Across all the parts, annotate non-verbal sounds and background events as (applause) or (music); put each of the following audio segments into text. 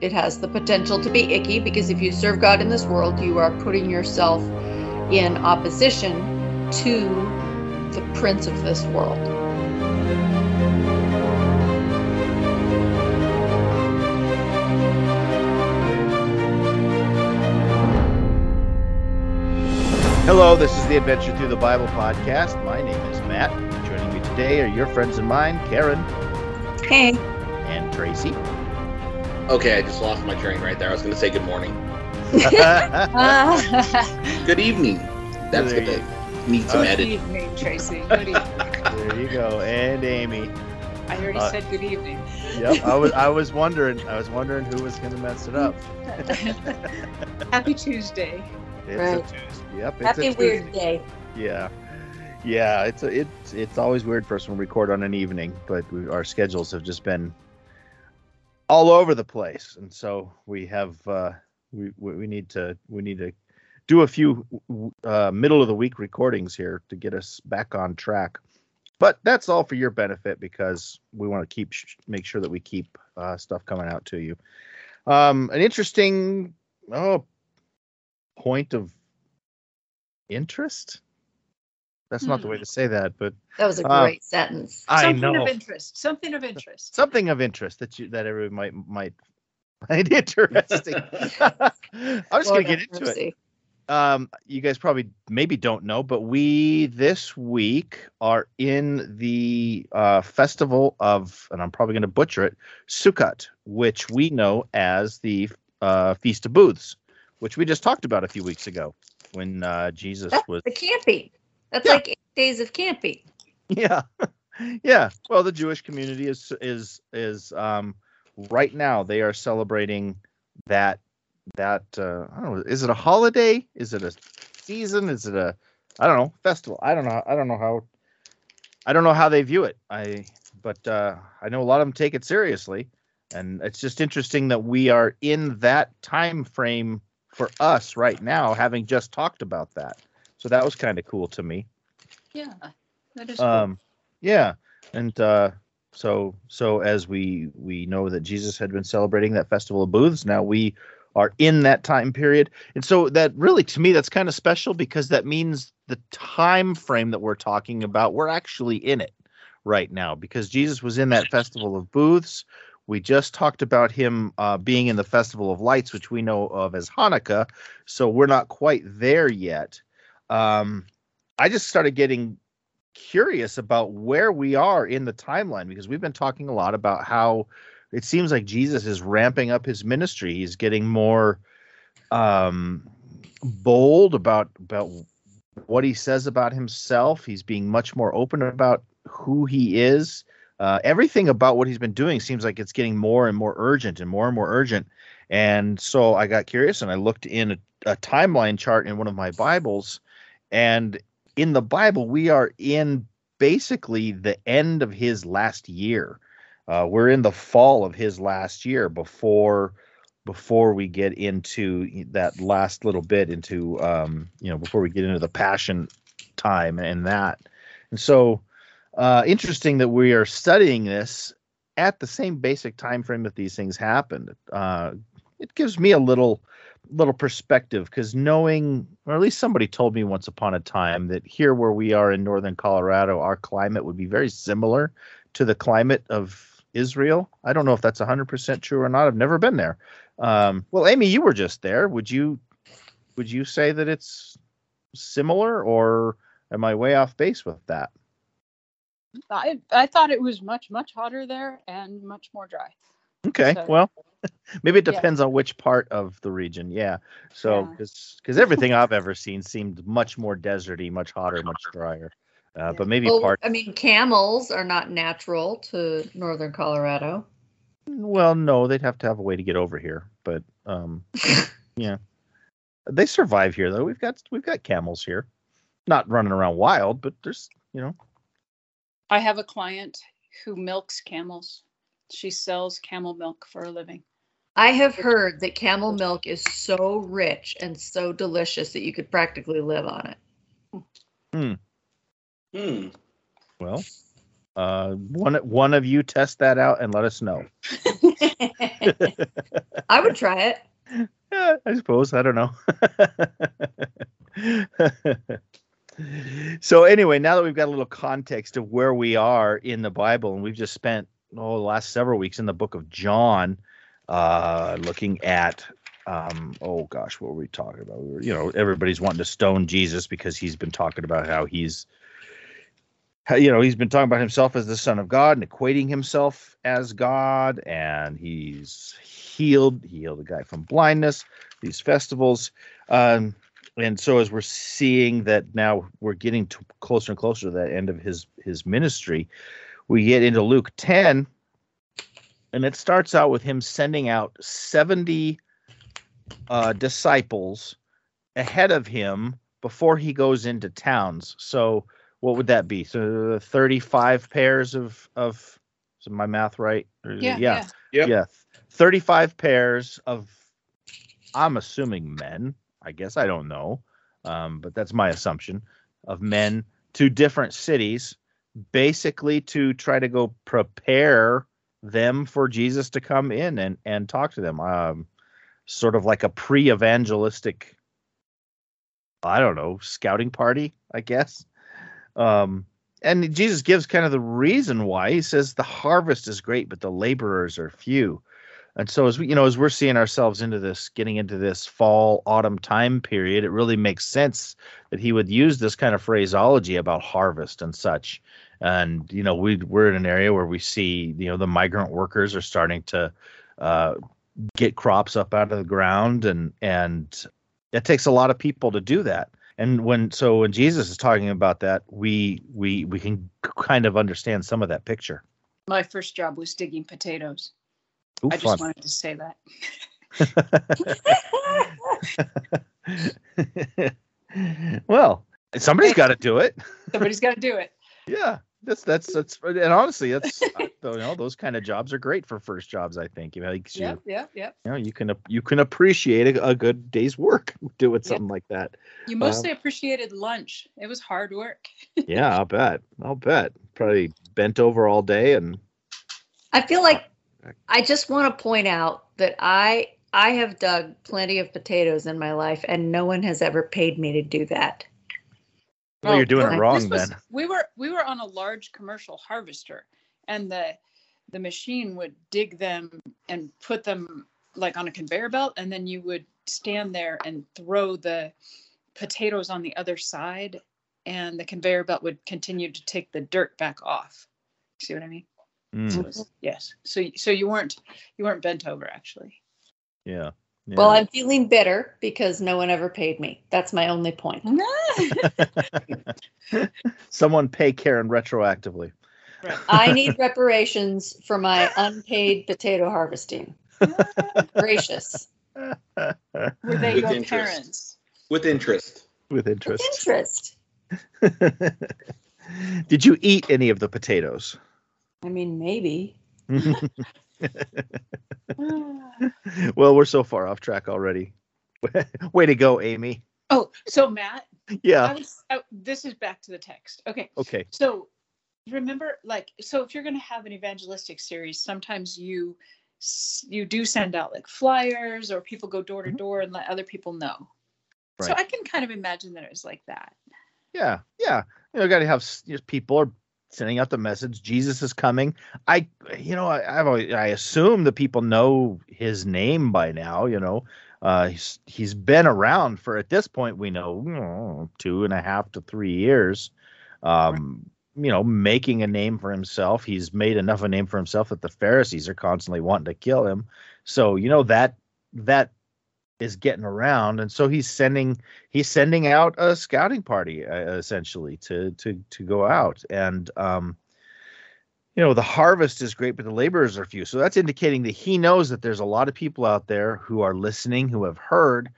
it has the potential to be icky because if you serve God in this world, you are putting yourself in opposition to the prince of this world. Hello, this is the Adventure Through the Bible podcast. My name is Matt. Joining me today are your friends and mine, Karen Hey. and Tracy. Okay, I just lost my train right there. I was going to say good morning. (laughs) Good evening. That's There going to need some Oh, Good evening, Tracy. Good evening. there you go, and Amy. I already Uh, said good evening. Yep, I was I was wondering I was wondering who was going to mess it up. (laughs) Happy Tuesday. It's Right. a Tuesday. Yep, it's Happy a weird day. Yeah, yeah. It's a, it's it's always weird for us when we record on an evening, but we, our schedules have just been all over the place, and so we have uh, we we need to we need to do a few uh, middle of the week recordings here to get us back on track. But that's all for your benefit because we want to keep make sure that we keep uh, stuff coming out to you. Um, an interesting oh point of interest. That's not the way to say that, but That was a Uh, great sentence. I Something know of interest. Something of interest. something of interest that you that everyone might might find (laughs) interesting. (laughs) I'm just Lord gonna get have into it. Um, you guys probably maybe don't know, but we this week are in the uh, festival of, and I'm probably going to butcher it, Sukkot, which we know as the uh, Feast of Booths, which we just talked about a few weeks ago when uh, Jesus That's was. the camping. That's Yeah. like eight days of camping. (laughs) Yeah, yeah. Well, the Jewish community is is is um, right now they are celebrating that that uh, I don't know. Is it a holiday? Is it a season? Is it a I don't know festival? I don't know. I don't know how. I don't know how they view it. I but uh, I know a lot of them take it seriously, and it's just interesting that we are in that time frame for us right now, having just talked about that. So that was kind of cool to me. Yeah, that is cool. um yeah and uh so so as we we know that jesus had been celebrating that festival of booths now we are in that time period. And so that really to me that's kind of special because that means the time frame that we're talking about we're actually in it right now because jesus was in that festival of booths. We just talked about him uh, being in the festival of lights which we know of as hanukkah. So we're not quite there yet um, i just started getting curious about where we are in the timeline because we've been talking a lot about how it seems like Jesus is ramping up his ministry. He's getting more um, bold about about what he says about himself. He's being much more open about who he is. Uh, everything about what he's been doing seems like it's getting more and more urgent and more and more urgent. And so I got curious and I looked in a, a timeline chart in one of my Bibles, and in the Bible, we are in basically the end of his last year. Uh, we're in the fall of his last year before before we get into that last little bit into um, you know before we get into the passion time and that. And so uh, interesting that we are studying this at the same basic time frame that these things happened. Uh, it gives me a little little perspective because knowing or at least somebody told me once upon a time that here where we are in northern colorado our climate would be very similar to the climate of israel. I don't know if that's 100% true or not. I've never been there. Um, well amy you were just there. Would you would you say that it's similar or am i way off base with that? I I thought it was much much hotter there and much more dry. okay So- well (laughs) maybe it Yeah. depends on which part of the region yeah so Yeah. because because everything i've ever seen seemed much more deserty much hotter much drier uh, but maybe Well, part I mean, camels are not natural to northern Colorado. Well, no, they'd have to have a way to get over here, but um, (laughs) yeah, they survive here though. We've got we've got camels here, not running around wild, but there's you know. I have a client who milks camels. She sells camel milk for a living. I have heard that camel milk is so rich and so delicious that you could practically live on it. Hmm. Hmm. Well, uh, one one of you test that out and let us know. (laughs) I would try it. Yeah, I suppose. I don't know. (laughs) so anyway, now that we've got a little context of where we are in the Bible, and we've just spent oh the last several weeks in the book of John, uh, looking at um, oh gosh, what were we talking about? We were, you know, everybody's wanting to stone Jesus because he's been talking about how he's you know, he's been talking about himself as the son of God and equating himself as God, and he's healed. He healed a guy from blindness. These festivals, um, and so as we're seeing that now we're getting to closer and closer to that end of his his ministry, we get into Luke ten, and it starts out with him sending out seventy uh, disciples ahead of him before he goes into towns. So what would that be? So 35 pairs of of is my math right? Or is it- Yeah, yeah. yeah. Yep. Yeah. 35 pairs of I'm assuming men, I guess I don't know. Um, but that's my assumption of men to different cities basically to try to go prepare them for Jesus to come in and and talk to them. Um sort of like a pre-evangelistic I don't know, scouting party, I guess. Um, and Jesus gives kind of the reason why. He says the harvest is great, but the laborers are few. And so as we, you know, as we're seeing ourselves into this, getting into this fall autumn time period, it really makes sense that he would use this kind of phraseology about harvest and such. And you know, we we're in an area where we see, you know, the migrant workers are starting to uh, get crops up out of the ground, and and it takes a lot of people to do that and when so when jesus is talking about that we we we can kind of understand some of that picture My first job was digging potatoes. Ooh, I just wanted to say that. (laughs) well somebody's got to do it Somebody's got to do it. (laughs) yeah that's that's that's and honestly that's (laughs) uh, you know those kind of jobs are great for first jobs i think you know, like you, Yep, yep, yep. you know you can you can appreciate a, a good day's work (laughs) doing something like that You mostly appreciated lunch. It was hard work. (laughs) yeah i'll bet i'll bet probably bent over all day and I feel like I just want to point out that I I have dug plenty of potatoes in my life and no one has ever paid me to do that. Well you're doing it wrong was- then We were we were on a large commercial harvester, and the the machine would dig them and put them like on a conveyor belt, and then you would stand there and throw the potatoes on the other side, and the conveyor belt would continue to take the dirt back off. See what I mean? Mm, So it's- yes. So so you weren't you weren't bent over actually. yeah, yeah. Well, I'm feeling bitter because no one ever paid me. That's my only point. (laughs) Someone pay Karen retroactively. right. I (laughs) need reparations for my unpaid potato harvesting. Gracious. Were they With your interest. parents? With interest. With With interest. interest. (laughs) Did you eat any of the potatoes? I mean, maybe. (laughs) well, we're so far off track already. (laughs) Way to go, Amy. Oh, so Matt, I Yeah. was, I, this is back to the text. Okay. Okay. So remember, like, so if you're going to have an evangelistic series, sometimes you you do send out like flyers or people go door to Mhm. door and let other people know. Right. So I can kind of imagine that it was like that. Yeah. Yeah. You know, got to have you know, people are sending out the message. Jesus is coming. I, you know, I, I've always, I assume the people know his name by now. You know, uh, he's he's been around for at this point we know you know, two and a half to three years. Um, you know, making a name for himself. He's made enough of a name for himself that the Pharisees are constantly wanting to kill him. So you know that that is getting around, and so he's sending he's sending out a scouting party uh, essentially to to to go out. And um you know the harvest is great but the laborers are few. So that's indicating that he knows that there's a lot of people out there who are listening who have heard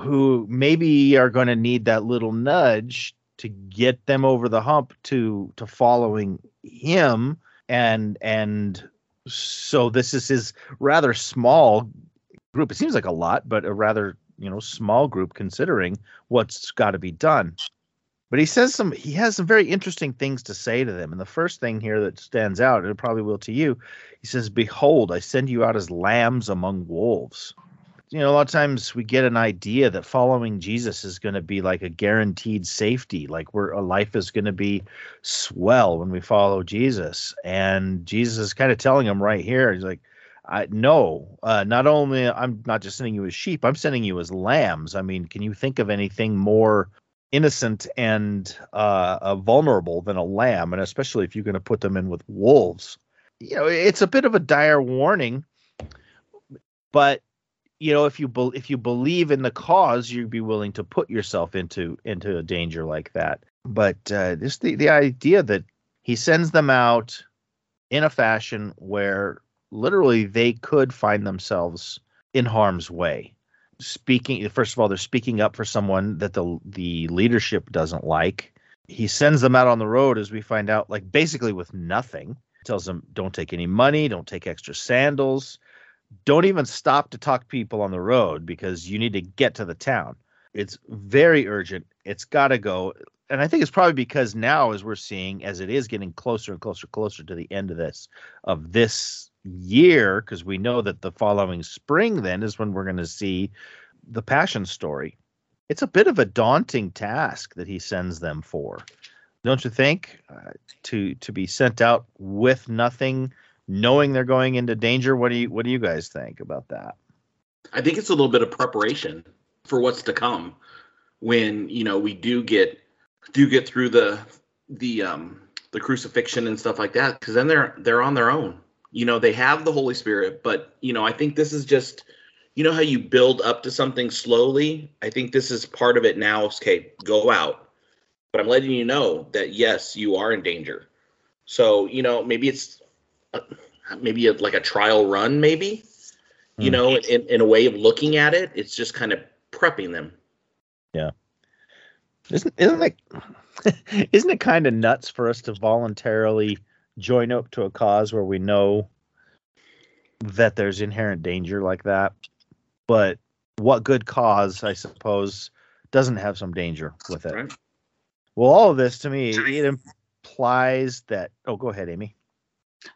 who maybe are going to need that little nudge to get them over the hump to to following him. And and so this is his rather small group it seems like a lot but a rather you know small group considering what's got to be done But he says some he has some very interesting things to say to them. And the first thing here that stands out, and it probably will to you, he says, Behold, I send you out as lambs among wolves. You know, a lot of times we get an idea that following Jesus is going to be like a guaranteed safety, like we're a life is going to be swell when we follow Jesus. And Jesus is kind of telling him right here, he's like, I no, uh, not only I'm not just sending you as sheep, I'm sending you as lambs. I mean, can you think of anything more innocent and uh, uh, vulnerable than a lamb, and especially if you're going to put them in with wolves. You know, it's a bit of a dire warning, but you know, if you be- if you believe in the cause, you'd be willing to put yourself into into a danger like that. But uh, just the the idea that he sends them out in a fashion where literally they could find themselves in harm's way. Speaking first of all they're speaking up for someone that the the leadership doesn't like. He sends them out on the road as we find out like basically with nothing. Tells them don't take any money don't take extra sandals. Don't even stop to talk people on the road because you need to get to the town. It's very urgent. It's got to go. And i think it's probably because now as we're seeing as it is getting closer and closer closer to the end of this of this year because we know that the following spring then is when we're going to see the passion story. It's a bit of a daunting task that he sends them for don't you think? Uh, to to be sent out with nothing knowing they're going into danger. What do you what do you guys think about that? I think it's a little bit of preparation for what's to come when you know we do get do get through the the um the crucifixion and stuff like that because then they're they're on their own you know they have the holy spirit but you know i think this is just you know how you build up to something slowly? I think this is part of it now. Okay go out. But i'm letting you know that yes you are in danger. So you know maybe it's a, maybe a, like a trial run maybe you Hmm. know in, in a way of looking at it it's just kind of prepping them. Yeah. isn't isn't it (laughs) isn't it kind of nuts for us to voluntarily join up to a cause where we know that there's inherent danger like that. But what good cause i suppose doesn't have some danger with it. Right. well all of this to me it implies that oh go ahead amy.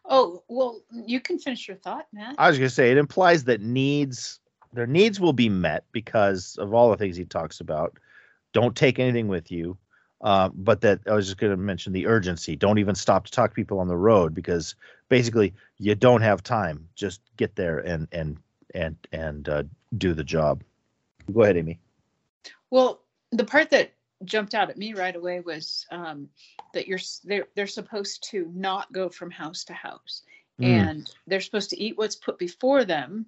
Oh, well, you can finish your thought, Matt. i was going to say it implies that needs their needs will be met because of all the things he talks about. Don't take anything with you uh, but that i was just going to mention the urgency don't even stop to talk to people on the road because basically you don't have time just get there and and and and uh, do the job go ahead amy Well, the part that jumped out at me right away was um, that you're they're they're supposed to not go from house to house, Mm. and they're supposed to eat what's put before them.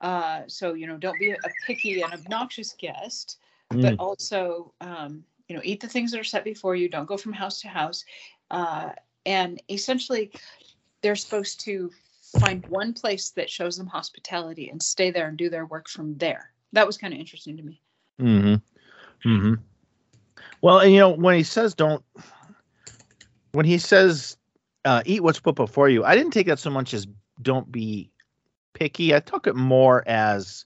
Uh, so you know, don't be a picky and obnoxious guest, but Mm. also um, you know, eat the things that are set before you. Don't go from house to house, uh, and essentially, they're supposed to find one place that shows them hospitality and stay there and do their work from there. That was kind of interesting to me. Mm-hmm. Mm-hmm. Well, and you know, when he says don't when he says uh, eat what's put before you, I didn't take that so much as don't be picky. I took it more as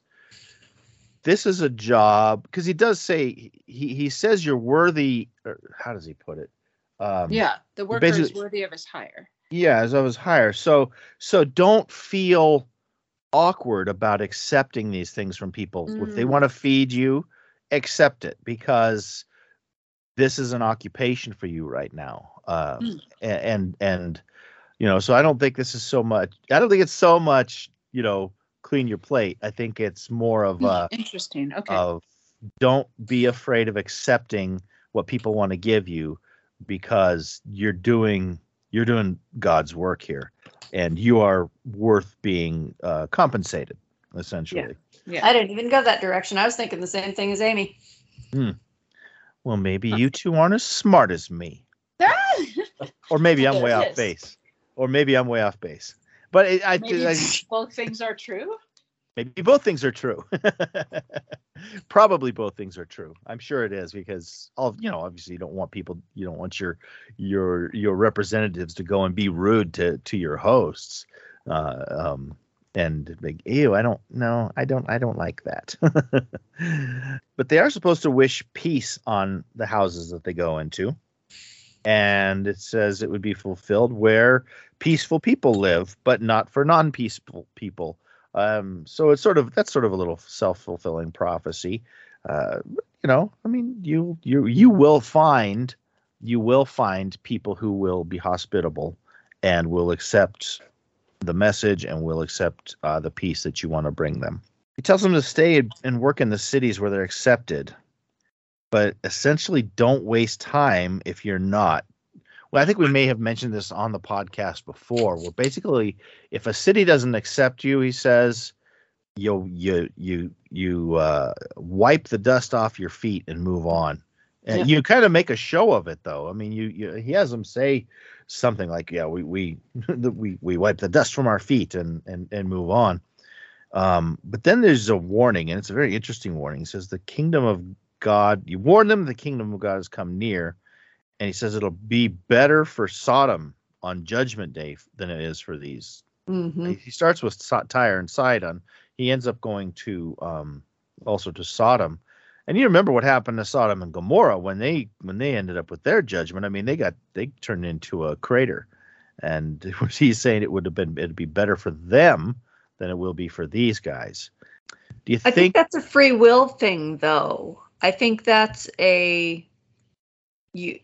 this is a job because he does say he he says you're worthy. Or how does he put it? Um, Yeah, the worker is worthy of his hire. yeah, as I was higher. So so don't feel awkward about accepting these things from people. If they Mm. want to feed you, accept it because this is an occupation for you right now. Um, Mm. and and you know, so I don't think this is so much. I don't think it's so much. You know, clean your plate. I think it's more of a Interesting. Okay. of don't be afraid of accepting what people want to give you because you're doing you're doing God's work here and you are worth being uh, compensated essentially. yeah. I didn't even go that direction. I was thinking the same thing as Amy. Hmm. Well, maybe you two aren't as smart as me, (laughs) or maybe I'm way off base, or maybe I'm way off base. But it, I, Maybe I, (laughs) both things are true. maybe both things are true. (laughs) Probably both things are true. I'm sure it is because all you know, obviously you don't want people you don't want your your your representatives to go and be rude to to your hosts. Uh, um, and big ew i don't no i don't i don't like that (laughs) but they are supposed to wish peace on the houses that they go into and it says it would be fulfilled where peaceful people live but not for non-peaceful people. Um, so it's sort of that's sort of a little self-fulfilling prophecy. Uh, you know i mean you you you will find you will find people who will be hospitable and will accept the message and will accept uh, the peace that you want to bring them. He tells them to stay and work in the cities where they're accepted, but essentially don't waste time if you're not. Well, I think we may have mentioned this on the podcast before. Where basically, if a city doesn't accept you, he says, you you you you uh, wipe the dust off your feet and move on. And Yeah. you kind of make a show of it, though. I mean, you, you he has them say something like, "Yeah, we we (laughs) we we wipe the dust from our feet and and and move on." Um, but then there's a warning, and it's a very interesting warning. He says, "The kingdom of God." You warn them the kingdom of God has come near, and he says it'll be better for Sodom on Judgment Day than it is for these hmm he starts with Tyre and Sidon. He ends up going to um, also to Sodom. And you remember what happened to Sodom and Gomorrah when they when they ended up with their judgment. I mean, they got they turned into a crater, and (laughs) he's saying it would have been it'd be better for them than it will be for these guys. Do you I think think? that's a free will thing, though. I think that's a you.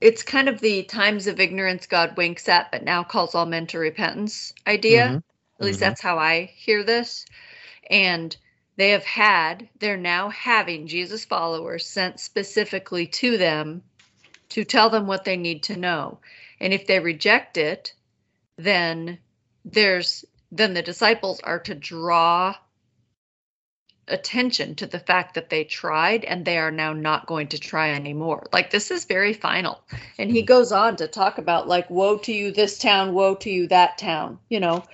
It's kind of the times of ignorance God winks at, but now calls all men to repentance idea. Mhm, At least mhm. that's how I hear this. And they have had, they're now having Jesus followers sent specifically to them to tell them what they need to know. And if they reject it, then there's then the disciples are to draw attention to the fact that they tried and they are now not going to try anymore. Like this is very final. And he hmm. goes on to talk about like woe to you this town, woe to you that town. You know,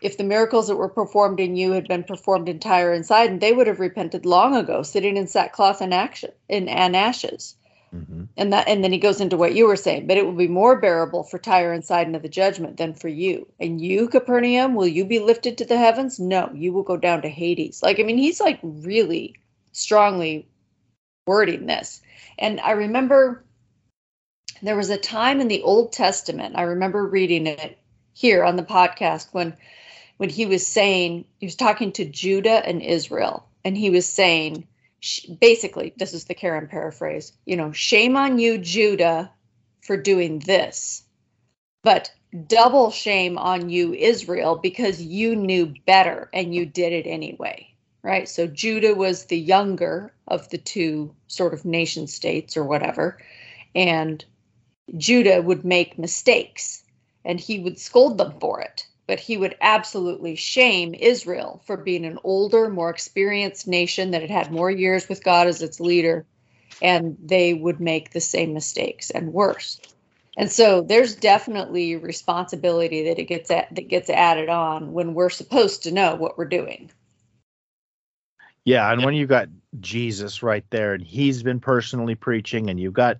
if the miracles that were performed in you had been performed in Tyre and Sidon, they would have repented long ago, sitting in sackcloth and action in and ashes. Mhm. And that and then he goes into what you were saying, but it will be more bearable for Tyre and Sidon of the judgment than for you. And you, Capernaum, will you be lifted to the heavens? No, you will go down to Hades. Like, I mean, he's like really strongly wording this. And I remember there was a time in the Old Testament, I remember reading it here on the podcast when when he was saying he was talking to Judah and Israel, and he was saying sh- basically, this is the Karen paraphrase, you know, shame on you, Judah, for doing this, but double shame on you, Israel, because you knew better and you did it anyway, right? So Judah was the younger of the two sort of nation states or whatever, and Judah would make mistakes and he would scold them for it but he would absolutely shame Israel for being an older, more experienced nation that had had more years with God as its leader, and they would make the same mistakes and worse. And so there's definitely responsibility that it gets at, that gets added on when we're supposed to know what we're doing. Yeah, and when you've got Jesus right there, and he's been personally preaching, and you've got,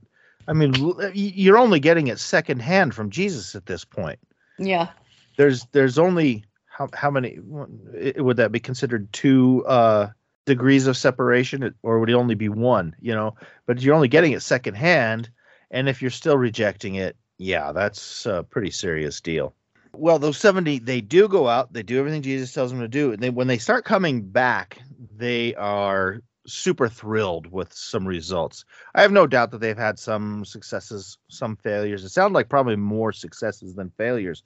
I mean, you're only getting it secondhand from Jesus at this point. Yeah. There's there's only how how many would that be considered two uh degrees of separation or would it only be one you know? But you're only getting it secondhand and if you're still rejecting it yeah that's a pretty serious deal. Well those 70 they do go out they do everything jesus tells them to do and then when they start coming back they are super thrilled with some results i have no doubt that they've had some successes some failures it sounds like probably more successes than failures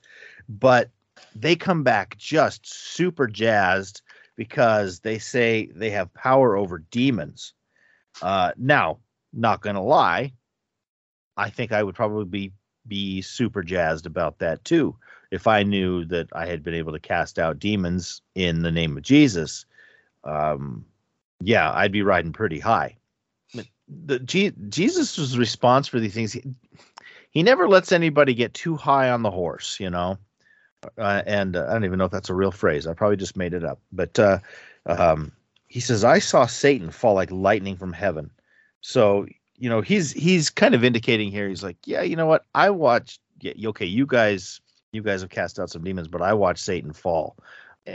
but they come back just super jazzed because they say they have power over demons. Uh, now, not gonna lie, I think I would probably be be super jazzed about that too if I knew that I had been able to cast out demons in the name of Jesus. Um, yeah, I'd be riding pretty high. The Je- Jesus' response for these things, he, he never lets anybody get too high on the horse, you know uh, and uh, I don't even know if that's a real phrase. I probably just made it up. But uh, um, he says, "I saw Satan fall like lightning from heaven." So you know, he's he's kind of indicating here. He's like, "Yeah, you know what? I watched. Yeah, okay, you guys, you guys have cast out some demons, but I watched Satan fall."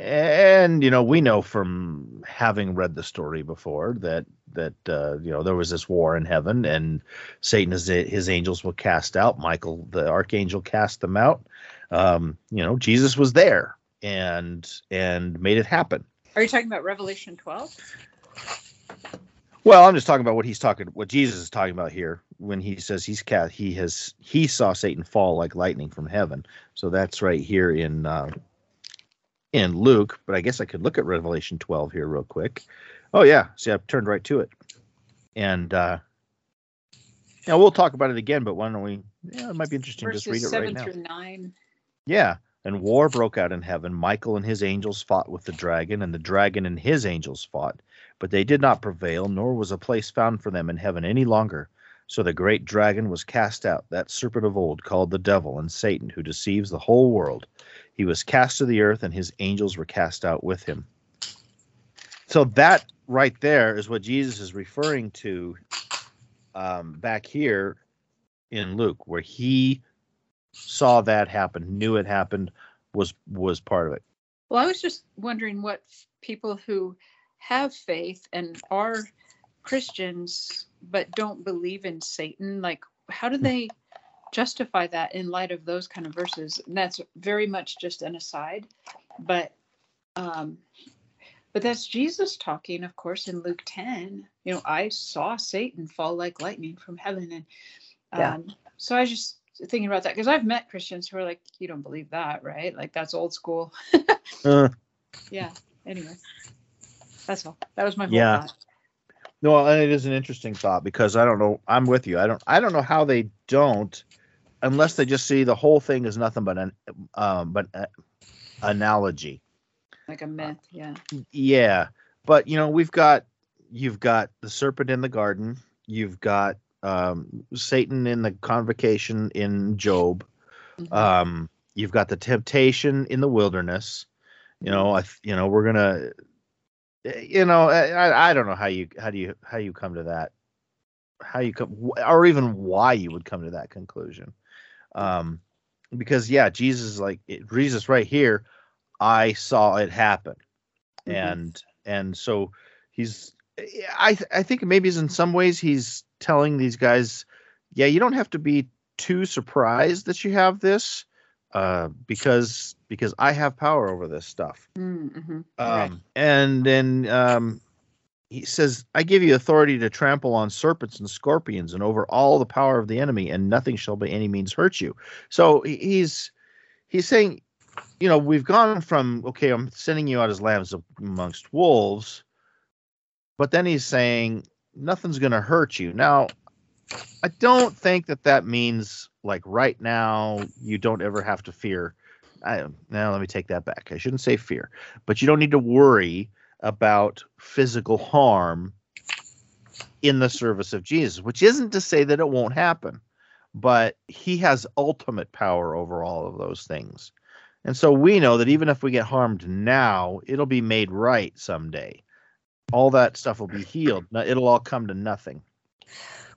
And you know we know from having read the story before that that uh, you know there was this war in heaven and satan his, his angels were cast out. Michael the archangel cast them out. Um, you know jesus was there and and made it happen. Are you talking about Revelation 12? well i'm just talking about what he's talking what jesus is talking about here when he says he's cast he has he saw satan fall like lightning from heaven. So that's right here in uh, in Luke, but I guess I could look at Revelation 12 here real quick. Oh yeah, see, I've turned right to it, and uh, yeah, we'll talk about it again. But why don't we? Yeah, it might be interesting. Verses Just read it 7 right now. through 9. Yeah, and war broke out in heaven. Michael and his angels fought with the dragon, and the dragon and his angels fought, but they did not prevail, nor was a place found for them in heaven any longer. So the great dragon was cast out, that serpent of old, called the devil and Satan, who deceives the whole world. He was cast to the earth, and his angels were cast out with him. So that right there is what Jesus is referring to um, back here in Luke, where he saw that happen, knew it happened, was was part of it. Well, I was just wondering what people who have faith and are Christians but don't believe in Satan, like, how do they justify that in light of those kind of verses? And that's very much just an aside, but um, but that's Jesus talking, of course, in Luke 10. You know, I saw Satan fall like lightning from heaven, and Yeah. um, so I was just thinking about that because I've met Christians who are like, you don't believe that, right? Like that's old school. Uh, (laughs) Yeah. Anyway, that's all. That was my whole Yeah. thought. No, and it is an interesting thought because I don't know. I'm with you. I don't. I don't know how they don't, unless they just see the whole thing as nothing but an um, but a, analogy. Like a myth. Yeah. Yeah, but you know we've got you've got the serpent in the garden. You've got um, Satan in the convocation in Job. Mhm. Um, you've got the temptation in the wilderness. You know, I th- you know we're gonna, you know, I, I- I don't know how you how do you how you come to that, how you come or even why you would come to that conclusion, um, because yeah, Jesus is like it, Jesus right here, I saw it happen, Mhm. and and so he's I I think maybe in some ways he's telling these guys, yeah, you don't have to be too surprised that you have this, uh, because because I have power over this stuff. Mm-hmm. Um, Right. and then um, he says, I give you authority to trample on serpents and scorpions and over all the power of the enemy, and nothing shall by any means hurt you. So he's he's saying, you know, we've gone from okay, I'm sending you out as lambs amongst wolves, but then he's saying nothing's going to hurt you. Now, I don't think that that means like right now you don't ever have to fear. I, now let me take that back. I shouldn't say fear, but you don't need to worry about physical harm in the service of Jesus, which isn't to say that it won't happen, but he has ultimate power over all of those things. And so we know that even if we get harmed now, it'll be made right someday. All that stuff will be healed. It'll all come to nothing.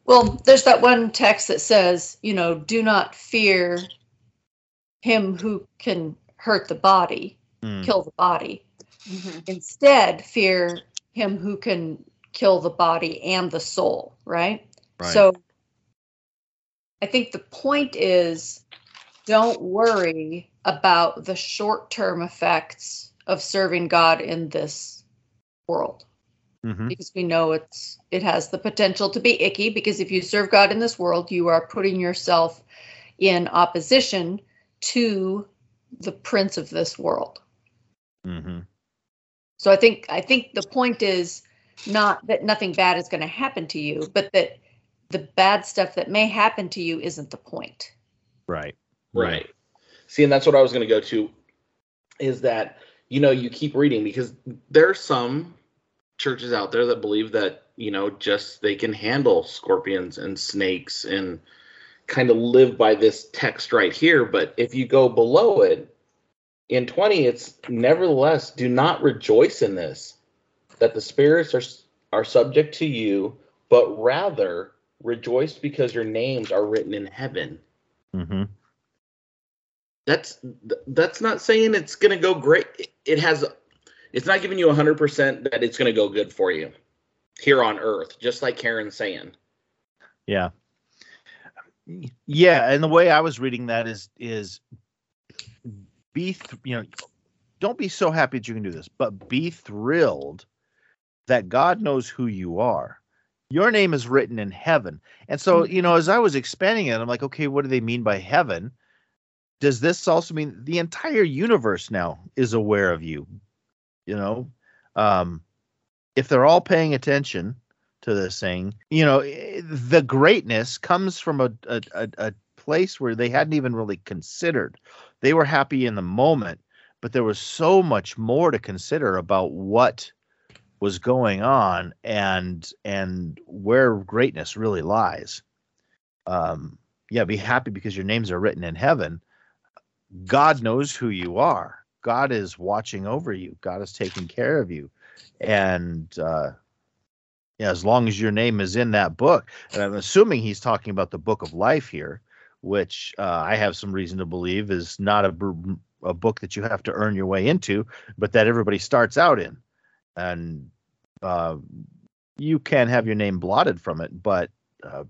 Well, there's that one text that says, you know, do not fear him who can hurt the body, Mm. kill the body. Mm-hmm. Instead, fear him who can kill the body and the soul, right? Right. So I think the point is don't worry about the short term effects of serving God in this world Mhm. because we know it's it has the potential to be icky because if you serve God in this world you are putting yourself in opposition to the prince of this world Mhm. So i think i think the point is not that nothing bad is going to happen to you but that the bad stuff that may happen to you isn't the point Right. Right. See, and that's what I was going to go to is that, you know, you keep reading because there's some churches out there that believe that, you know, just they can handle scorpions and snakes and kind of live by this text right here. But if you go below it, in 20, it's nevertheless do not rejoice in this, that the spirits are, are subject to you, but rather rejoice because your names are written in heaven. Hmm that's that's not saying it's going to go great. It has it's not giving you 100% that it's going to go good for you here on earth just like karen's saying. Yeah. Yeah, and the way I was reading that is is be th- you know don't be so happy that you can do this, but be thrilled that God knows who you are. Your name is written in heaven. And so, you know, as I was expanding it, I'm like, okay, what do they mean by heaven? Does this also mean the entire universe now is aware of you? You know, um, if they're all paying attention to this thing, you know, eh, the greatness comes from a, a, a, a place where they hadn't even really considered. They were happy in the moment, but there was so much more to consider about what was going on and and where greatness really lies. Um, yeah, be happy because your names are written in heaven. God knows who you are. God is watching over you. God is taking care of you, and uh, yeah, as long as your name is in that book, and I'm assuming he's talking about the book of life here, which uh, I have some reason to believe is not a, a book that you have to earn your way into, but that everybody starts out in, and uh, you can have your name blotted from it, but uh,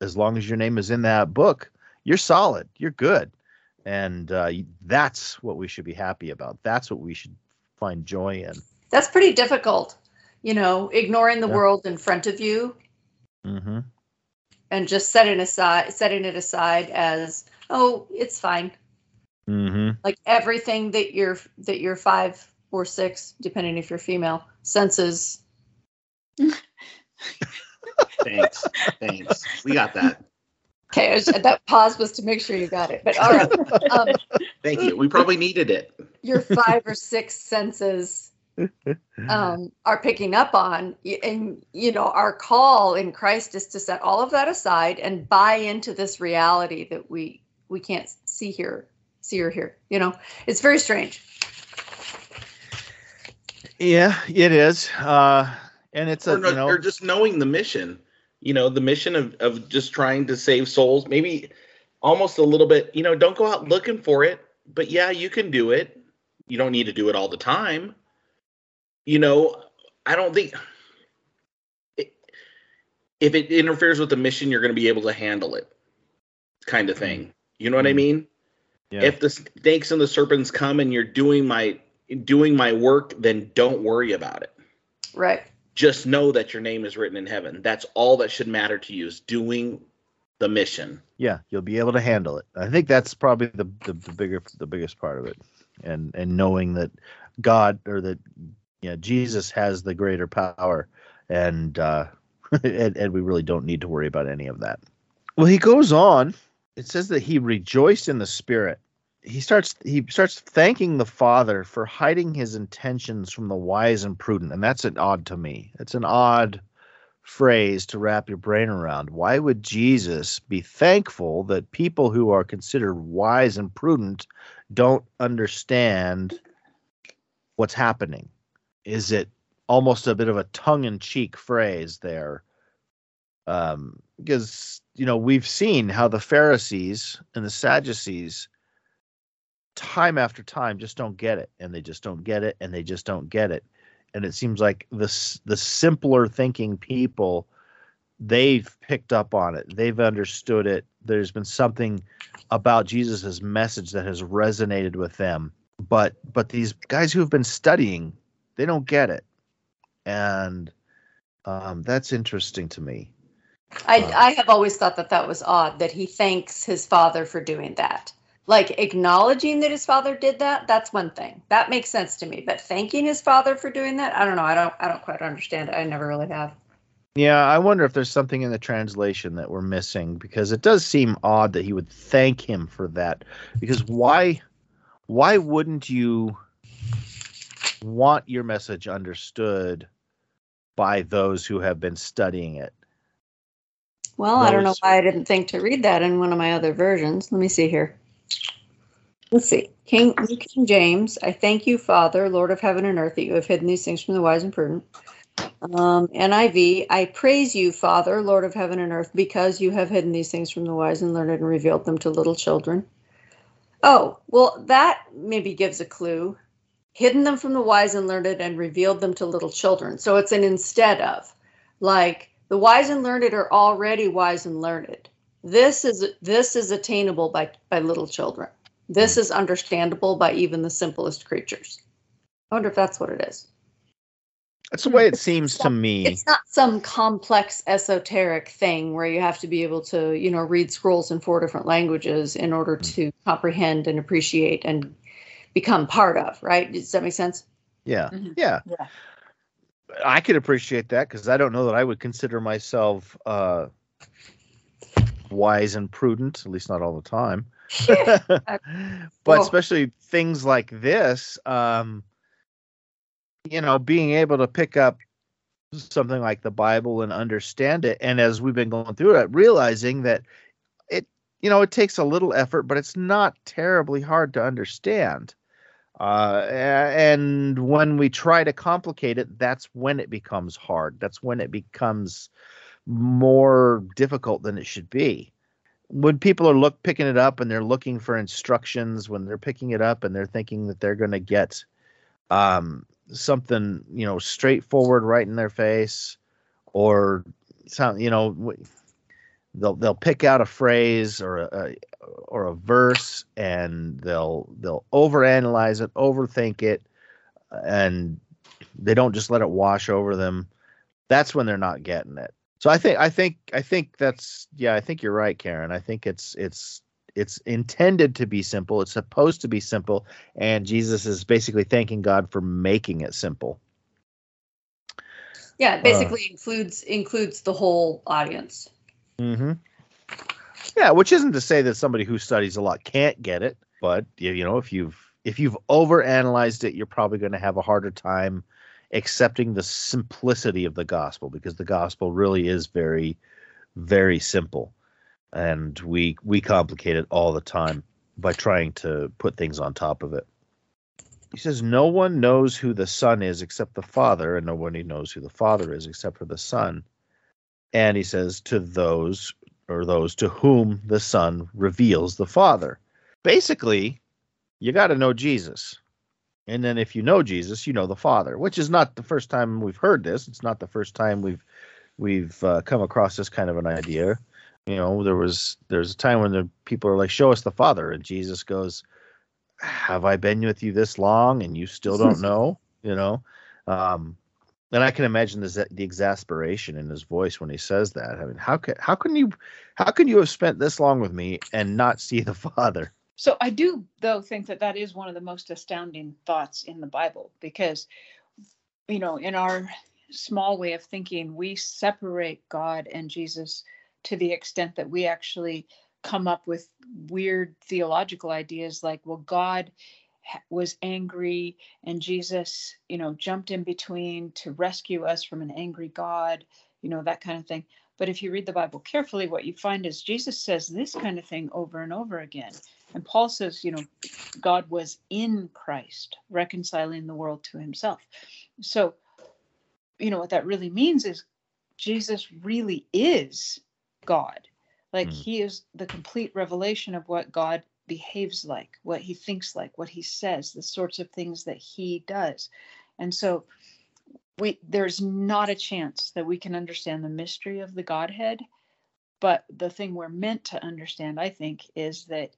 as long as your name is in that book, you're solid, you're good, and uh, that's what we should be happy about. That's what we should find joy in. That's pretty difficult, you know, ignoring the Yeah. world in front of you hmm and just setting aside setting it aside as, oh, it's fine. hmm Like everything that your that your five or six, depending if you're female, senses. (laughs) thanks. Thanks. We got that. Okay, I was- that pause was to make sure you got it. But all right, um, thank you. We probably needed it. your five or six senses um, are picking up on. And, you know, our call in Christ is to set all of that aside and buy into this reality that we we can't see here, see or hear. You know, it's very strange. Yeah, it is. Uh, and it's a or, no- you know or just knowing the mission you know the mission of, of just trying to save souls maybe almost a little bit you know don't go out looking for it but yeah you can do it you don't need to do it all the time you know i don't think it, if it interferes with the mission you're going to be able to handle it kind of thing you know what i Mm. mean yeah. if the snakes and the serpents come and you're doing my doing my work then don't worry about it Right. just know that your name is written in heaven. That's all that should matter to you is doing the mission. yeah, you'll be able to handle it. I think that's probably the, the the bigger the biggest part of it, and and knowing that God or that know Jesus has the greater power, and uh, (laughs) and, and we really don't need to worry about any of that. Well, he goes on. It says that he rejoiced in the Spirit. He starts he starts thanking the Father for hiding his intentions from the wise and prudent, and that's an odd to me. It's an odd phrase to wrap your brain around. Why would Jesus be thankful that people who are considered wise and prudent don't understand what's happening? Is it almost a bit of a tongue in cheek phrase there? Um, because, you know, we've seen how the Pharisees and the Sadducees time after time just don't get it and they just don't get it and they just don't get it. And it seems like the the simpler thinking people they've picked up on it. They've understood it. There's been something about jesus's message that has resonated with them. But but these guys who have been studying they don't get it and um, that's interesting to me I, Wow. I have always thought that that was odd that he thanks his father for doing that. Like acknowledging that his father did that, that's one thing. That makes sense to me. But thanking his father for doing that, I don't know. I don't I don't quite understand it. I never really have. yeah i wonder if there's something in the translation that we're missing because it does seem odd that he would thank him for that because why why wouldn't you want your message understood by those who have been studying it Well, I don't know why I didn't think to read that in one of my other versions. Let me see here. Let's see. King King James, I thank you, Father, Lord of heaven and earth, that you have hidden these things from the wise and prudent. Um, NIV, I praise you, Father, Lord of heaven and earth, because you have hidden these things from the wise and learned and revealed them to little children. Oh, well, that maybe gives a clue hidden them from the wise and learned and revealed them to little children. So it's an instead of. Like the wise and learned are already wise and learned. This is this is attainable by by little children. This is understandable by even the simplest creatures. I wonder if that's what it is. That's the way it seems to me. It's not some complex esoteric thing where you have to be able to, you know, read scrolls in four different languages in order hmm. to comprehend and appreciate and become part of, right? Does that make sense? Yeah. Mhm. Yeah. Yeah. I could appreciate that because I don't know that I would consider myself uh, wise and prudent, at least not all the time. (laughs) but Well- especially things like this, um, you know, being able to pick up something like the Bible and understand it, and as we've been going through it, realizing that it, you know, it takes a little effort, but it's not terribly hard to understand. Uh, and when we try to complicate it, that's when it becomes hard. That's when it becomes more difficult than it should be. When people are look picking it up and they're looking for instructions, when they're picking it up and they're thinking that they're going to get um, something, you know, straightforward right in their face, or some, you know, they'll they'll pick out a phrase or a, a or a verse and they'll they'll overanalyze it, overthink it, and they don't just let it wash over them. That's when they're not getting it. So I think I think I think that's yeah, I think you're right, Karen. I think it's it's it's intended to be simple. It's supposed to be simple, and Jesus is basically thanking God for making it simple. Yeah, it basically uh, includes includes the whole audience. Mm-hmm. Yeah, which isn't to say that somebody who studies a lot can't get it, but you, know, if you've if you've overanalyzed it, you're probably going to have a harder time accepting the simplicity of the gospel because the gospel really is very, very simple, and we we complicate it all the time by trying to put things on top of it. He says, No one knows who the Son is except the Father, and nobody knows who the Father is except for the Son. And he says, To those or those to whom the Son reveals the Father. Basically, you got to know Jesus. And then if you know Jesus, you know the Father, which is not the first time we've heard this. It's not the first time we've we've uh, come across this kind of an idea. You know, there was there's a time when the people are like, "Show us the Father," and Jesus goes, "Have I been with you this long, and you still don't (laughs) know?" You know, um, and I can imagine the, the exasperation in his voice when he says that. I mean, how can how can you how can you have spent this long with me and not see the (laughs) Father? So I do, though, think that that is one of the most astounding thoughts in the Bible because, you know, in our small way of thinking, we separate God and Jesus to the extent that we actually come up with weird theological ideas like, well, God was angry and Jesus, you know, jumped in between to rescue us from an angry God, you know, that kind of thing. But if you read the Bible carefully, what you find is Jesus says this kind of thing over and over again. And Paul says, you know, God was in Christ, reconciling the world to himself. So, you know, what that really means is Jesus really is God. Like Mm. he is the complete revelation of what God behaves like, what he thinks like, what he says, the sorts of things that he does. And so we there's not a chance that we can understand the mystery of the Godhead. But the thing we're meant to understand, I think, is that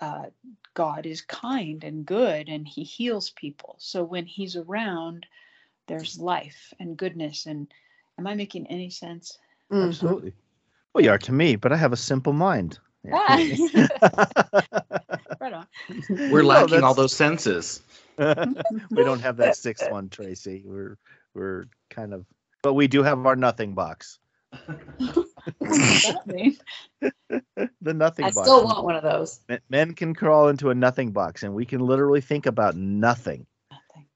uh, God is kind and good and he heals people. So when he's around, there's life and goodness. And am I making any sense? Mhm. Absolutely. Well, you are to me, but I have a simple mind. Ah. (laughs) Right on. We're No, lacking all those senses. (laughs) we don't have that sixth one, Tracy. We're we're kind of, but we do have our nothing box. What does that mean? The nothing I box. I still want one of those. Men- Men can crawl into a nothing box, and we can literally think about nothing. Nothing.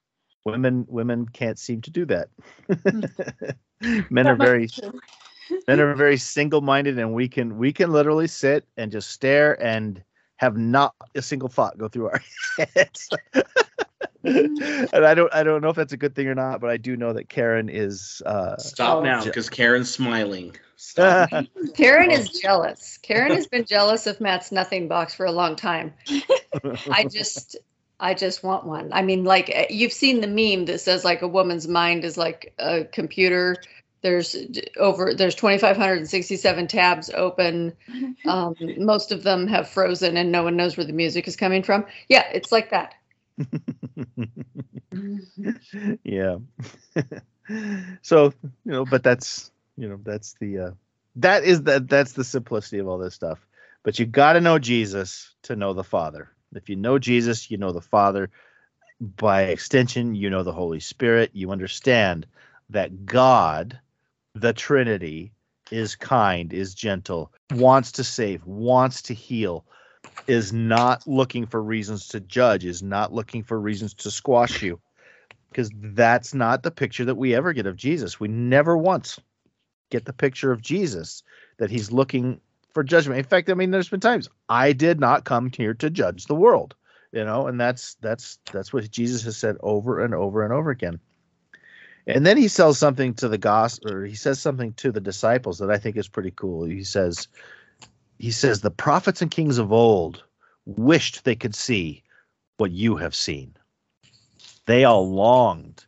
Women women can't seem to do that. (laughs) Men That are very true. Men are very single-minded, and we can we can literally sit and just stare and have not a single thought go through our (laughs) heads. and I don't I don't know if that's a good thing or not, but I do know that Karen is uh Stop Oh. now, because Karen's smiling. Stop. (laughs) Karen is jealous. Karen has been (laughs) jealous of Matt's nothing box for a long time. I just I just want one. I mean, like uh, you've seen the meme that says like a woman's mind is like a computer. There's over there's 2,567 tabs open. (laughs) Um, most of them have frozen, and no one knows where the music is coming from. Yeah, it's like that. (laughs) yeah. (laughs) so you know, but that's you know that's the uh, that is that that's the simplicity of all this stuff. But you got to know Jesus to know the Father. If you know Jesus, you know the Father. By extension, you know the Holy Spirit. You understand that God, the Trinity, is kind, is gentle, wants to save, wants to heal, is not looking for reasons to judge, is not looking for reasons to squash you. Because that's not the picture that we ever get of Jesus. We never once get the picture of Jesus that he's looking for judgment. In fact, I mean, there's been times I did not come here to judge the world, you know, and that's that's that's what Jesus has said over and over and over again. And then he sells something to the gospel, or he says something to the disciples that I think is pretty cool. He says, he says, the prophets and kings of old wished they could see what you have seen. They all longed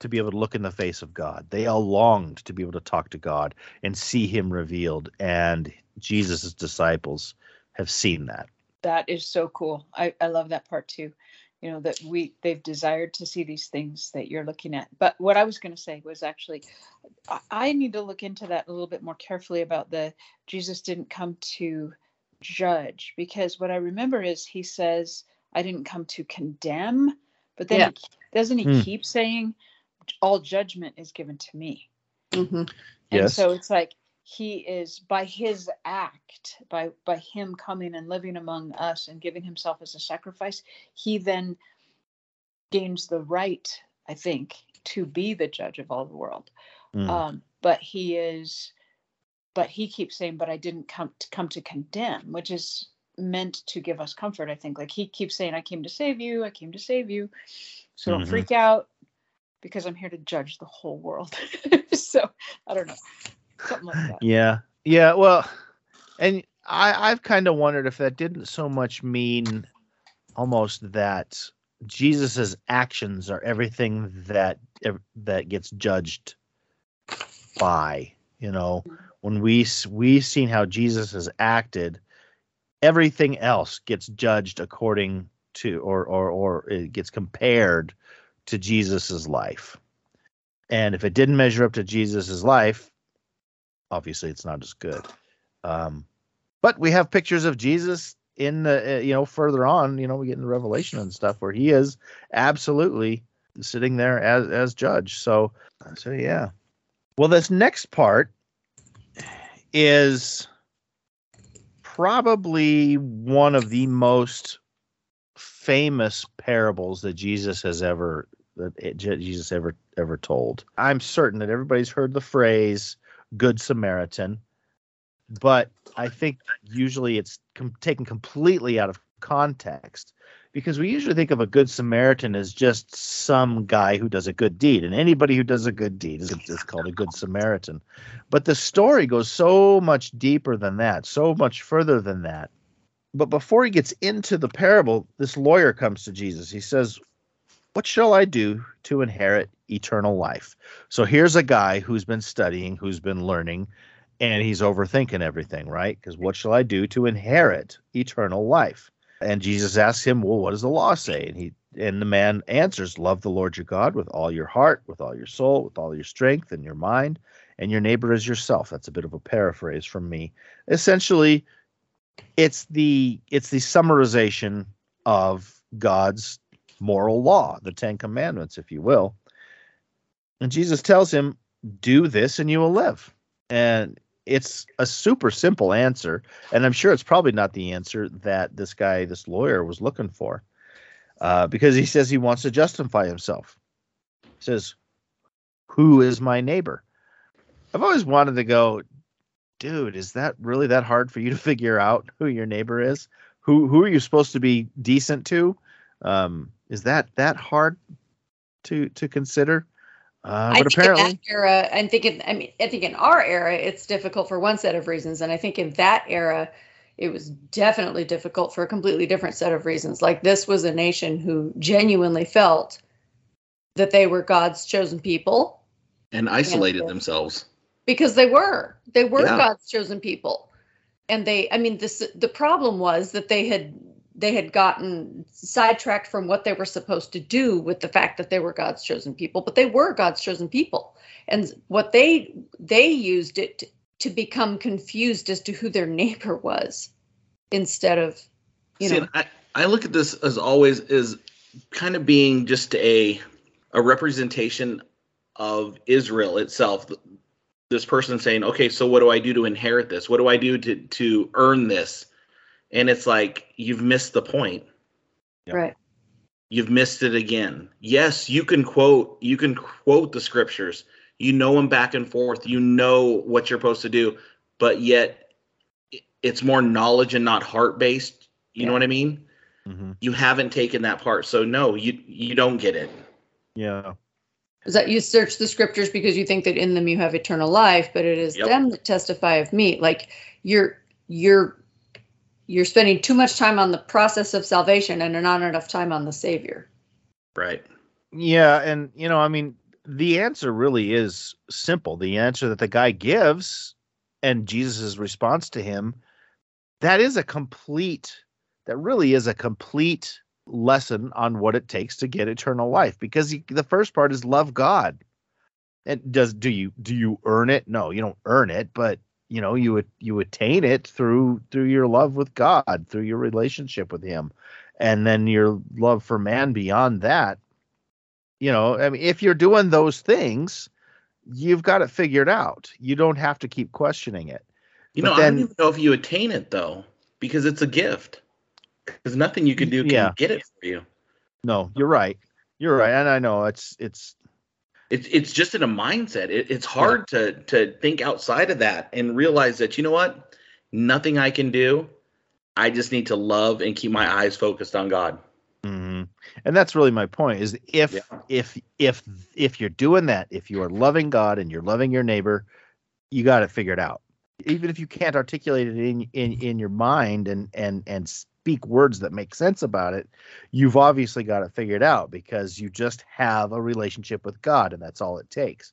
to be able to look in the face of God. They all longed to be able to talk to God and see him revealed. And Jesus' disciples have seen that. that is so cool. I, I love that part too. You know, that we they've desired to see these things that you're looking at. But what I was going to say was actually, I, need to look into that a little bit more carefully about the Jesus didn't come to judge because what I remember is he says, I didn't come to condemn, but then Yeah. he, doesn't he Hmm. keep saying, all judgment is given to me? hmm and Yes. so it's like he is by his act by by him coming and living among us and giving himself as a sacrifice he then gains the right i think to be the judge of all the world. Mm. um but he is but he keeps saying but i didn't come to come to condemn which is meant to give us comfort i think. Like he keeps saying i came to save you i came to save you. So don't Mhm. freak out because i'm here to judge the whole world. (laughs) So i don't know like Yeah. Yeah. Well, and I, I've kind of wondered if that didn't so much mean almost that Jesus's actions are everything that that gets judged by. You know, when we we've seen how Jesus has acted, everything else gets judged according to or or or it gets compared to Jesus's life. And if it didn't measure up to Jesus's life, obviously it's not as good. Um, but we have pictures of Jesus in the uh, you know further on. You know we get into Revelation and stuff where he is absolutely sitting there as as judge. So so yeah. Well, this next part is probably one of the most famous parables that Jesus has ever that Jesus ever ever told. I'm certain that everybody's heard the phrase "Good Samaritan," but I think usually it's com- taken completely out of context because we usually think of a good Samaritan as just some guy who does a good deed, and anybody who does a good deed is, is called a good Samaritan. But the story goes so much deeper than that, so much further than that. But before he gets into the parable, this lawyer comes to Jesus. He says, What shall I do to inherit eternal life? So here's a guy who's been studying, who's been learning, and he's overthinking everything, right? Because what shall I do to inherit eternal life? And Jesus asks him, Well, what does the law say? And he and the man answers, Love the Lord your God with all your heart, with all your soul, with all your strength and your mind, and your neighbor as yourself. That's a bit of a paraphrase from me. Essentially, it's the it's the summarization of God's moral law, the Ten Commandments, if you will. And Jesus tells him, Do this and you will live. And it's a super simple answer. And I'm sure it's probably not the answer that this guy, this lawyer, was looking for. Uh, because he says he wants to justify himself. He says, Who is my neighbor? I've always wanted to go, dude, is that really that hard for you to (laughs) figure out who your neighbor is? Who who are you supposed to be decent to? Um, is that that hard to to consider? Uh, I but think apparently, in that era, I'm thinking. I mean, I think in our era, it's difficult for one set of reasons, and I think in that era, it was definitely difficult for a completely different set of reasons. Like this was a nation who genuinely felt that they were God's chosen people and isolated Yeah. themselves. because they were they were Yeah. God's chosen people, and they I mean this the problem was that they had they had gotten sidetracked from what they were supposed to do with the fact that they were God's chosen people, but they were God's chosen people, and what they they used it to, become confused as to who their neighbor was instead of you See, know I, I look at this as always as kind of being just a a representation of Israel itself. This person saying, "Okay, so what do I do to inherit this? What do I do to to earn this?" And it's like you've missed the point. Yeah. right You've missed it again. Yes, you can quote you can quote the scriptures. You know them back and forth. You know what you're supposed to do, but yet it's more knowledge and not heart based. You know what I mean? Mm-hmm. you haven't taken that part so no you you don't get it Yeah. is that you search the scriptures because you think that in them you have eternal life but it is Yep. them that testify of me like you're you're you're spending too much time on the process of salvation and not enough time on the savior right Yeah, and you know, I mean, the answer really is simple. The answer that the guy gives and Jesus' response to him, that is a complete that really is a complete lesson on what it takes to get eternal life because he, the first part is love God. And does do you do you earn it? No, you don't earn it, but you know, you you attain it through through your love with God, through your relationship with him. And then your love for man beyond that. You know i mean if you're doing those things you've got it figured out. You don't have to keep questioning it. You But know i then- don't even know if you attain it though because it's a gift. Because nothing you can do can Yeah. get it for you. No you're right. You're right and i know it's it's it's it's just in a mindset. It, it's hard to to think outside of that and realize that you know what? Nothing i can do. I just need to love and keep my eyes focused on god. Mhm. and that's really my point is if Yeah. if if if you're doing that if you are loving god and you're loving your neighbor you got it figured out. Even if you can't articulate it in in in your mind and and and speak words that make sense about it you've obviously got it figured out because you just have a relationship with god and that's all it takes.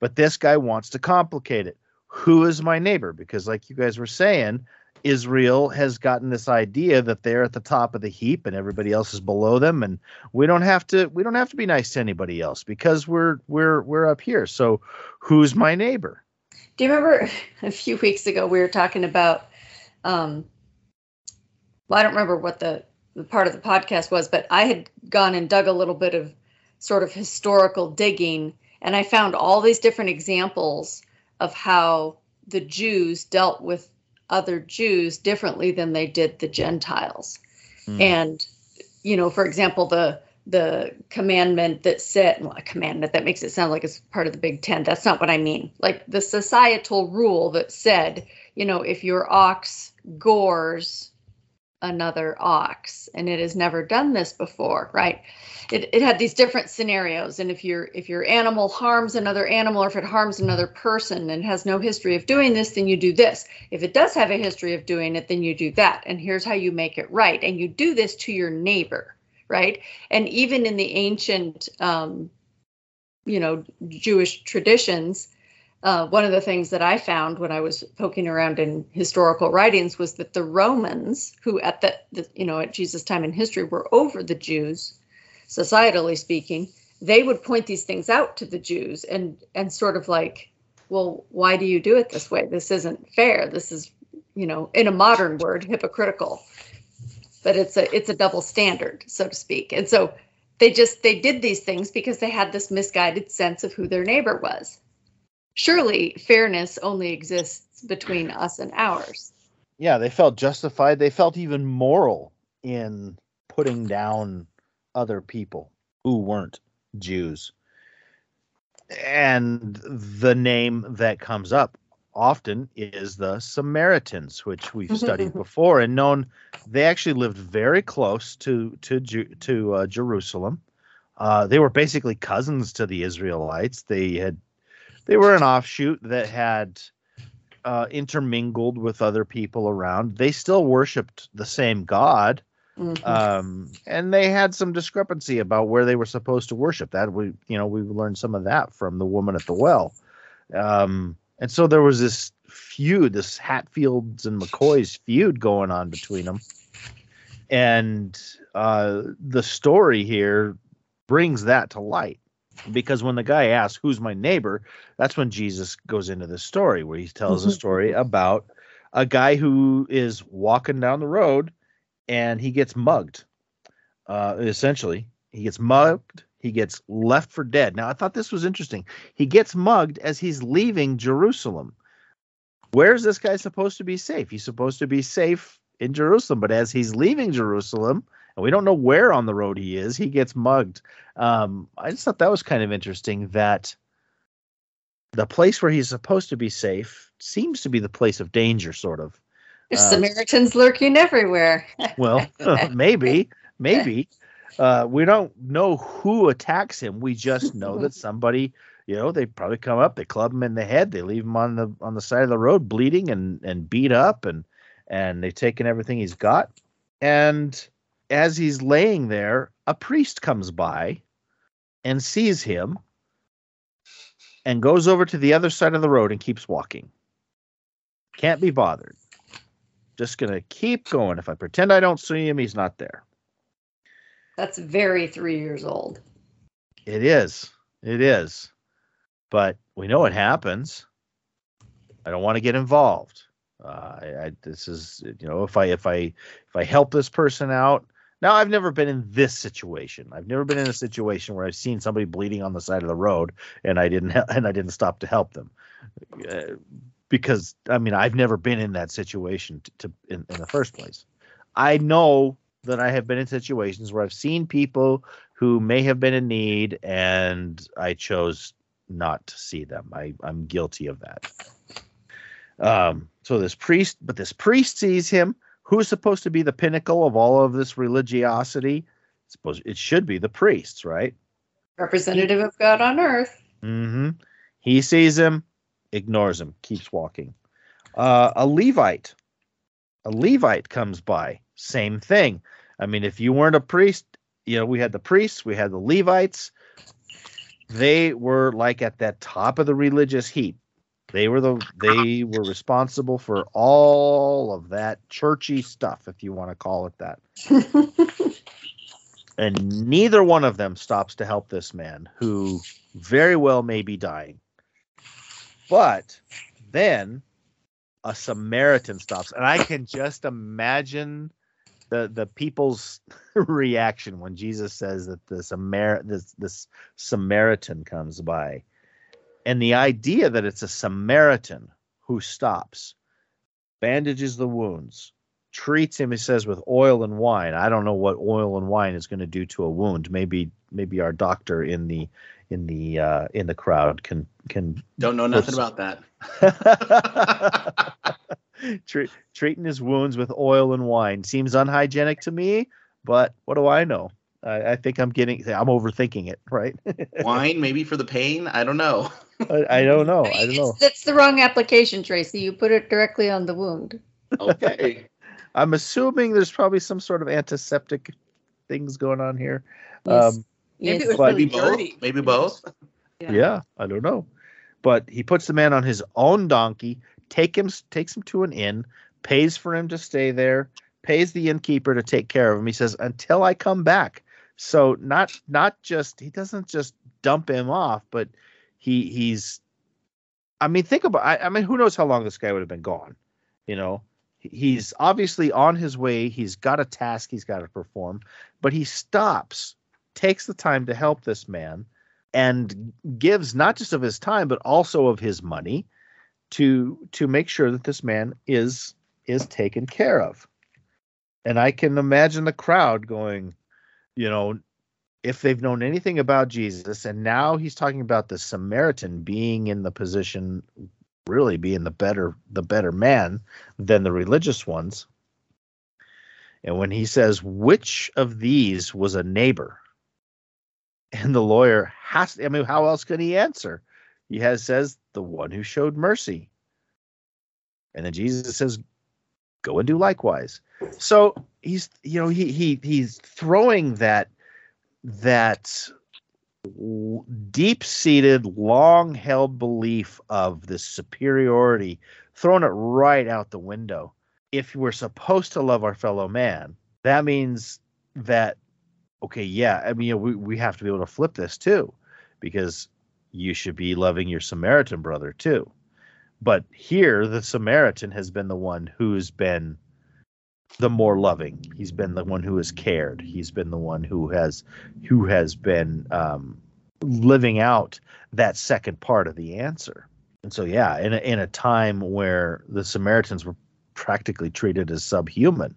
But this guy wants to complicate it. Who is my neighbor? Because like you guys were saying israel has gotten this idea that they're at the top of the heap and everybody else is below them and we don't have to we don't have to be nice to anybody else because we're we're we're up here. So who's my neighbor? Do you remember (laughs) a few weeks ago we were talking about um well i don't remember what the, the part of the podcast was but i had gone and dug a little bit of sort of historical digging and i found all these different examples of how the jews dealt with other jews differently than they did the gentiles Hmm. and you know for example the the commandment that said well, a commandment that makes it sound like it's part of the big ten that's not what i mean like the societal rule that said you know if your ox gores another ox and it has never done this before right? It, it had these different scenarios and if your if your animal harms another animal or if it harms another person and has no history of doing this then you do this. If it does have a history of doing it then you do that and here's how you make it right and you do this to your neighbor right? And even in the ancient um, you know jewish traditions uh, one of the things that I found when I was poking around in historical writings was that the Romans, who at the, the you know at Jesus' time in history were over the Jews, societally speaking, they would point these things out to the Jews and and sort of like, well, why do you do it this way? This isn't fair. This is, you know, in a modern word, hypocritical. But it's a it's a double standard, so to speak. And so they just they did these things because they had this misguided sense of who their neighbor was surely fairness only exists between us and ours. yeah they felt justified. They felt even moral in putting down other people who weren't jews. And the name that comes up often is the samaritans which we've (laughs) studied before and known they actually lived very close to to to uh, jerusalem. Uh, they were basically cousins to the israelites. They had they were an offshoot that had uh, intermingled with other people around. They still worshipped the same God, Mhm. um, and they had some discrepancy about where they were supposed to worship. That we, you know, we learned some of that from the woman at the well, um, and so there was this feud, this Hatfields and McCoys feud going on between them, and uh, the story here brings that to light because when the guy asks who's my neighbor? that's when jesus goes into the story where he tells a story about a guy who is walking down the road and he gets mugged. Uh essentially he gets mugged he gets left for dead. Now i thought this was interesting. He gets mugged as he's leaving jerusalem. Where's this guy supposed to be safe? He's supposed to be safe in jerusalem but as he's leaving jerusalem and we don't know where on the road he is he gets mugged um, I just thought that was kind of interesting that the place where he's supposed to be safe seems to be the place of danger, sort of. There's uh, Samaritans lurking everywhere. (laughs) Well, (laughs) maybe, maybe. Uh, we don't know who attacks him. We just know that (laughs) somebody, you know, they probably come up, they club him in the head, they leave him on the on the side of the road, bleeding and and beat up, and and they've taken everything he's got. And as he's laying there, a priest comes by and sees him and goes over to the other side of the road and keeps walking. Can't be bothered. Just gonna keep going. If I pretend I don't see him, he's not there. That's very three years old. It is. It is. But we know what happens. I don't want to get involved. Uh, I, I this is you know if I if I if I help this person out. Now I've never been in this situation. I've never been in a situation where I've seen somebody bleeding on the side of the road and I didn't (laughs) and I didn't stop to help them. Uh, because I mean I've never been in that situation to, to in, in the first place. I know that I have been in situations where I've seen people who may have been in need and I chose not to see them. I, I'm guilty of that. Um, so this priest, but this priest sees him. Who is supposed to be the pinnacle of all of this religiosity? Suppose it should be the priests, right? Representative of God on earth. Mm-hmm. He sees him, ignores him, keeps walking. Uh, a Levite, a Levite comes by, same thing. I mean, if you weren't a priest, you know, we had the priests, we had the Levites. They were like at that top of the religious heap. They were the they were responsible for all of that churchy stuff, if you want to call it that. (laughs) And neither one of them stops to help this man who very well may be dying. But then a Samaritan stops, and I can just imagine the the people's (laughs) reaction when Jesus says that the Samar this this Samaritan comes by, and the idea that it's a Samaritan who stops, bandages the wounds, treats him. He says with oil and wine. I don't know what oil and wine is going to do to a wound. Maybe maybe our doctor in the in the uh, in the crowd can can Don't know nothing about that. (laughs) Tre- treating his wounds with oil and wine seems unhygienic to me, but what do I know? I, I think I'm getting, I'm overthinking it, right? (laughs) Wine, maybe for the pain. I don't know. (laughs) I, I don't know. I mean, don't know. That's the wrong application, Tracy. You put it directly on the wound. Okay. (laughs) I'm assuming there's probably some sort of antiseptic things going on here. Yes. Um, Maybe Yes. it was but- really both. Maybe both. yeah. I don't know. But he puts the man on his own donkey, take him, takes him to an inn, pays for him to stay there, pays the innkeeper to take care of him. He says, "Until I come back." So not not just he doesn't just dump him off, but he he's. I mean, think about. I, I mean, who knows how long this guy would have been gone? You know, he's obviously on his way. He's got a task he's got to perform, but he stops, takes the time to help this man, and gives not just of his time but also of his money to to make sure that this man is is taken care of and i can imagine the crowd going you know if they've known anything about jesus and now he's talking about the samaritan being in the position really being the better the better man than the religious ones. And when he says which of these was a neighbor? And the lawyer has to, i mean how else can he answer? He has says the one who showed mercy. And then Jesus says, "Go and do likewise." So he's you know he he he's throwing that that deep seated, long held belief of this superiority, throwing it right out the window. If we're supposed to love our fellow man, that means that, okay, yeah, I mean, you know, we, we have to be able to flip this too, because you should be loving your Samaritan brother too. But here, the Samaritan has been the one who's been the more loving. He's been the one who has cared. He's been the one who has who has been um, living out that second part of the answer. And so, yeah, in a, in a time where the Samaritans were practically treated as subhuman,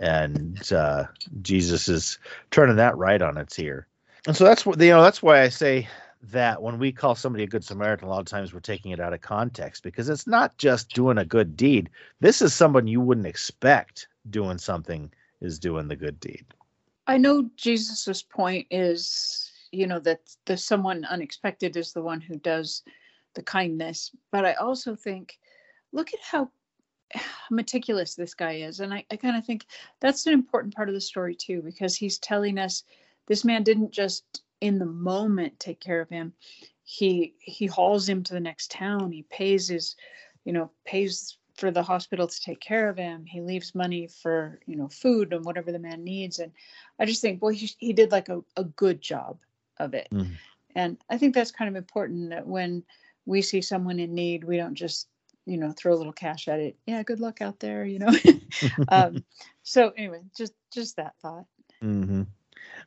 and uh, Jesus is turning that right on its ear. And so that's what you know. That's why I say that when we call somebody a good Samaritan, a lot of times we're taking it out of context because it's not just doing a good deed. This is someone you wouldn't expect doing something is doing the good deed. I know Jesus's point is, you know, that the someone unexpected is the one who does the kindness, but I also think, look at how (sighs) meticulous this guy is, and I, I kind of think that's an important part of the story too, because he's telling us this man didn't just in the moment take care of him. He he hauls him to the next town. He pays his, you know, pays for the hospital to take care of him. He leaves money for, you know, food and whatever the man needs. And I just think, well, he, he did like a, a good job of it. Mm-hmm. And I think that's kind of important that when we see someone in need, we don't just, you know, throw a little cash at it. Yeah, good luck out there, you know. (laughs) um, (laughs) so anyway, just just that thought. Mm-hmm.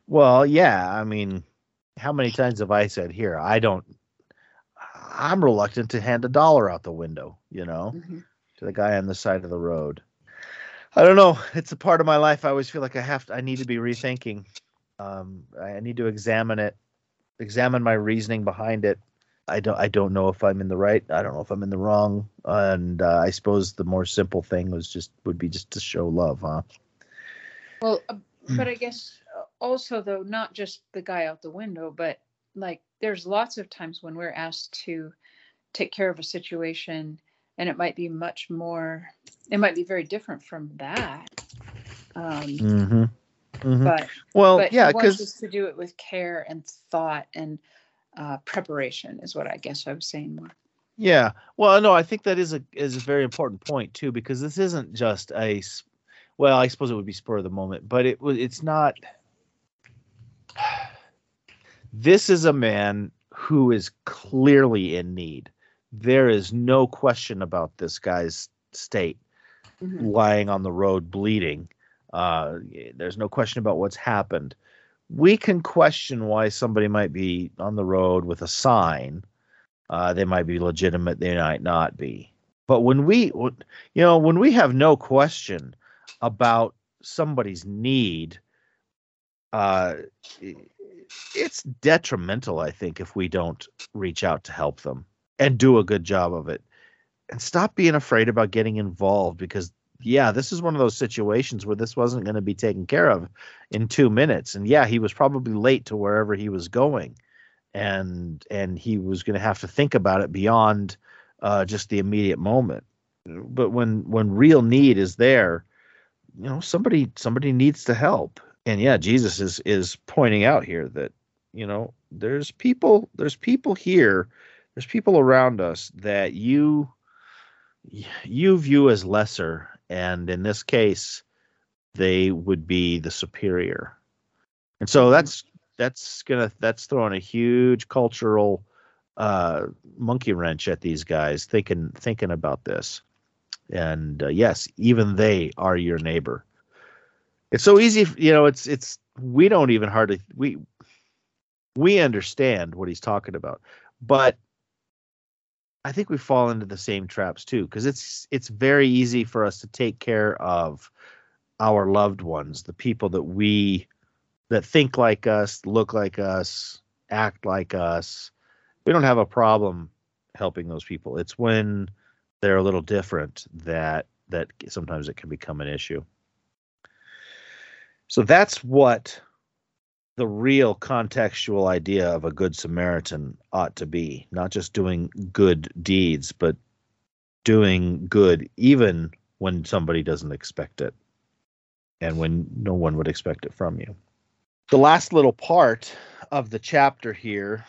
Well, yeah, I mean, how many times have I said here, I don't I'm reluctant to hand a dollar out the window, you know. Mm-hmm to the guy on the side of the road. I don't know. It's a part of my life. I always feel like I have to. I need to be rethinking. Um, I need to examine it, examine my reasoning behind it. I don't. I don't know if I'm in the right. I don't know if I'm in the wrong. And uh, I suppose the more simple thing was just would be just to show love, huh? Well, uh, but I guess uh, also though not just the guy out the window, but like there's lots of times when we're asked to take care of a situation and it might be much more it might be very different from that um mm-hmm. Mm-hmm. but well but yeah because to do it with care and thought and uh, preparation is what i guess i was saying more yeah well no i think that is a is a very important point too because this isn't just a well i suppose it would be spur of the moment but it was it's not (sighs) this is a man who is clearly in need there is no question about this guy's state mm-hmm. lying on the road bleeding. Uh, there's no question about what's happened. We can question why somebody might be on the road with a sign. Uh, they might be legitimate they might not be. But when we you know when we have no question about somebody's need uh, it's detrimental i think if we don't reach out to help them and do a good job of it. And stop being afraid about getting involved because yeah, this is one of those situations where this wasn't going to be taken care of in 2 minutes. And yeah, he was probably late to wherever he was going. And and he was going to have to think about it beyond uh, just the immediate moment. But when when real need is there, you know, somebody somebody needs to help. And yeah, Jesus is is pointing out here that you know, there's people there's people here there's people around us that you you view as lesser and in this case they would be the superior. And so mm-hmm. that's that's gonna that's throwing a huge cultural uh monkey wrench at these guys thinking thinking about this. And uh, yes even they are your neighbor. It's so easy you know it's it's we don't even hardly we we understand what he's talking about. But I think we fall into the same traps too, because it's it's very easy for us to take care of our loved ones, the people that we that think like us, look like us, act like us. We don't have a problem helping those people. It's when they're a little different that that sometimes it can become an issue. So that's what the real contextual idea of a good Samaritan ought to be not just doing good deeds, but doing good even when somebody doesn't expect it and when no one would expect it from you. The last little part of the chapter here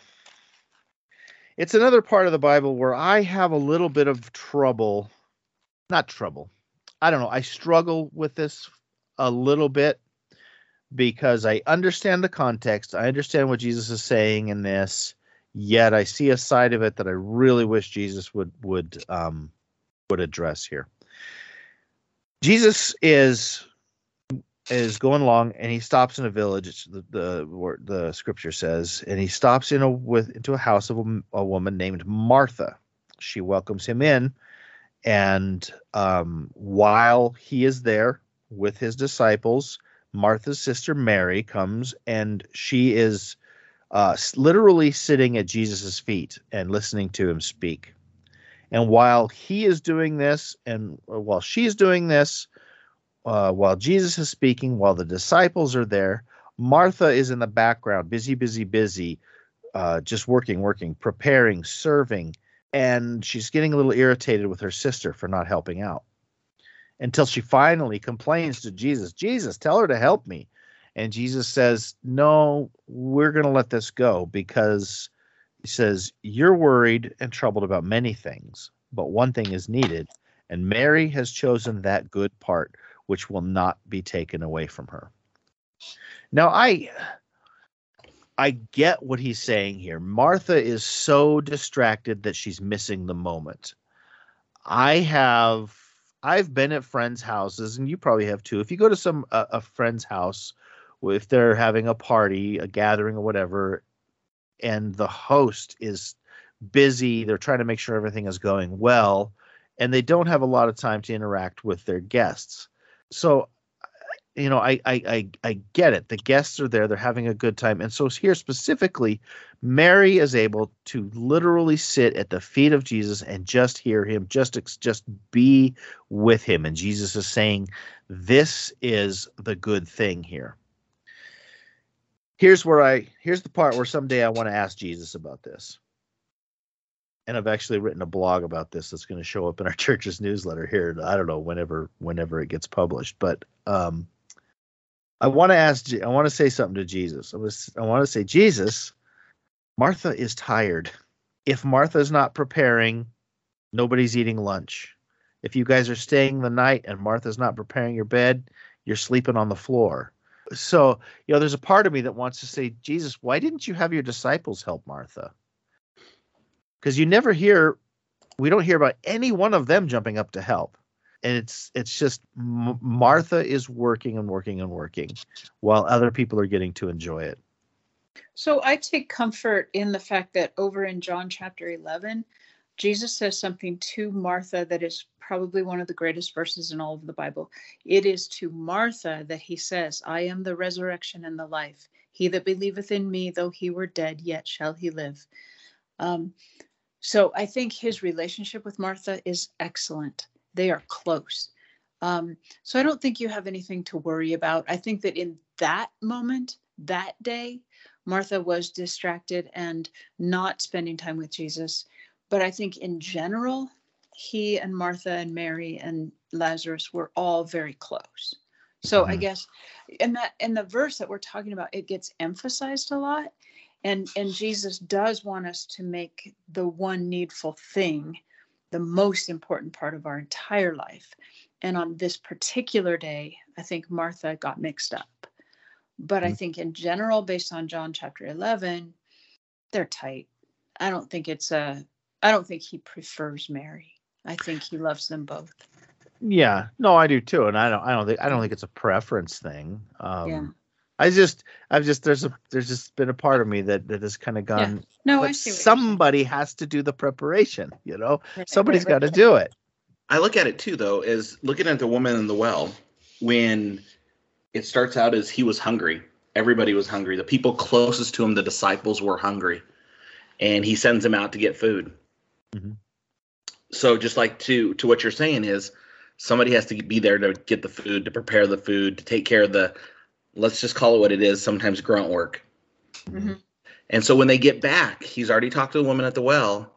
it's another part of the Bible where I have a little bit of trouble, not trouble. I don't know. I struggle with this a little bit because I understand the context. I understand what Jesus is saying in this, yet I see a side of it that I really wish Jesus would would um, would address here. Jesus is is going along and he stops in a village. the, the the scripture says, and he stops in a with into a house of a, a woman named Martha. She welcomes him in, and um, while he is there with his disciples, Martha's sister Mary comes and she is uh, literally sitting at Jesus's feet and listening to him speak. And while he is doing this, and while she's doing this, uh, while Jesus is speaking, while the disciples are there, Martha is in the background, busy, busy, busy, uh, just working, working, preparing, serving. And she's getting a little irritated with her sister for not helping out until she finally complains to Jesus Jesus, tell her to help me. And Jesus says, No, we're going to let this go because he says, You're worried and troubled about many things, but one thing is needed. And Mary has chosen that good part which will not be taken away from her. Now, I. I get what he's saying here. Martha is so distracted that she's missing the moment. I have I've been at friends' houses, and you probably have too. If you go to some a, a friend's house, if they're having a party, a gathering, or whatever, and the host is busy, they're trying to make sure everything is going well, and they don't have a lot of time to interact with their guests so you know I, I i i get it. The guests are there. They're having a good time. And so here specifically mary is able to literally sit at the feet of jesus and just hear him just just be with him. And jesus is saying this is the good thing here. Here's where i here's the part where someday i want to ask jesus about this. And I've actually written a blog about this that's going to show up in our (laughs) church's newsletter here. I don't know whenever whenever it gets published, but um, I want to ask. I want to say something to Jesus. I was. I want to say, Jesus, Martha is tired. If Martha's not preparing, nobody's eating lunch. If you guys are staying the night and Martha's not preparing your bed, you're sleeping on the floor. So, you know, there's a part of me that wants to say, Jesus, why didn't you have your disciples help Martha? because you never hear we don't hear about any one of them jumping up to help and it's it's just M- martha is working and working and working while other people are getting to enjoy it. So i take comfort in the fact that over in john chapter 11 jesus says something to martha that is probably one of the greatest verses in all of the bible. It is to martha that he says i am the resurrection and the life. He that believeth in me though he were dead yet shall he live. Um, so I think his relationship with Martha is excellent. They are close. Um, so I don't think you have anything to worry about. I think that in that moment, that day, Martha was distracted and not spending time with Jesus. But I think in general, he and Martha and Mary and Lazarus were all very close. So mm-hmm. I guess in that in the verse that we're talking about, it gets emphasized a lot and and jesus does want us to make the one needful thing the most important part of our entire life. And on this particular day i think martha got mixed up. But mm-hmm. i think in general based on john chapter 11 they're tight. I don't think it's a i don't think he prefers mary. I think he loves them both. Yeah. No i do too. And i don't i don't think i don't think it's a preference thing. Um yeah I just, I've just, there's a, there's just been a part of me that that has kind of gone. Yeah. No, I see. somebody has to do the preparation. You know, right, somebody's right, got to do it. I look at it too, though, as looking at the woman in the well when it starts out as he was hungry. Everybody was hungry. The people closest to him, the disciples, were hungry, and he sends them out to get food. Mm-hmm. So, just like to to what you're saying is, somebody has to be there to get the food, to prepare the food, to take care of the let's just call it what it is, sometimes grunt work. Mm-hmm. And so when they get back, he's already talked to the woman at the well,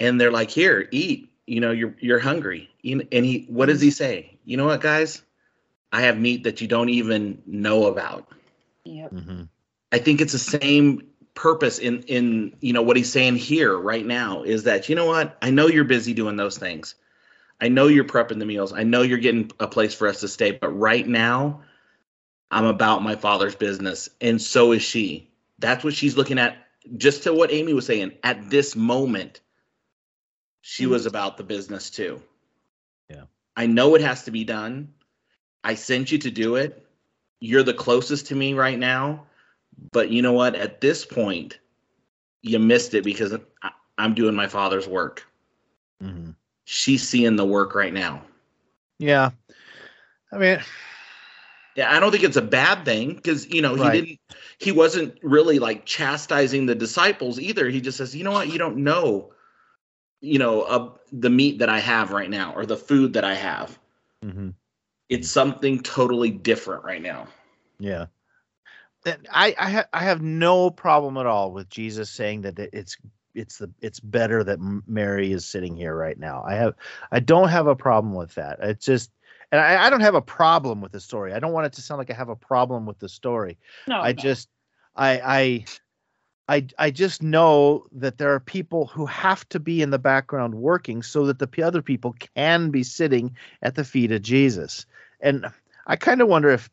and they're like, "Here, eat." you know, you're you're hungry. And he, what does he say? You know what, guys? I have meat that you don't even know about. Yep. hmm I think it's the same purpose in in you know what he's saying here right now is that you know what I know you're busy doing those things. I know you're prepping the meals. I know you're getting a place for us to stay, but right now I'm about my father's business and so is she. That's what she's looking at just to what Amy was saying at this moment. She was about the business too. Yeah. I know it has to be done. I sent you to do it. You're the closest to me right now. But you know what? At this point, you missed it because I, I'm doing my father's work. hmm She's seeing the work right now. Yeah. I mean, I don't think it's a bad thing because you know he Right. didn't. He wasn't really like chastising the disciples either. He just says, you know what? You don't know, you know, uh, the meat that I have right now or the food that I have. Mm-hmm. It's something totally different right now. Yeah. That I I, ha- I have no problem at all with Jesus saying that it's it's the it's better that Mary is sitting here right now. I have I don't have a problem with that. It's just and I, I don't have a problem with the story. I don't want it to sound like I have a problem with the story. No, I no. just I I I I just know that there are people who have to be in the background working so that the other people can be sitting at the feet of Jesus. And I kind of wonder if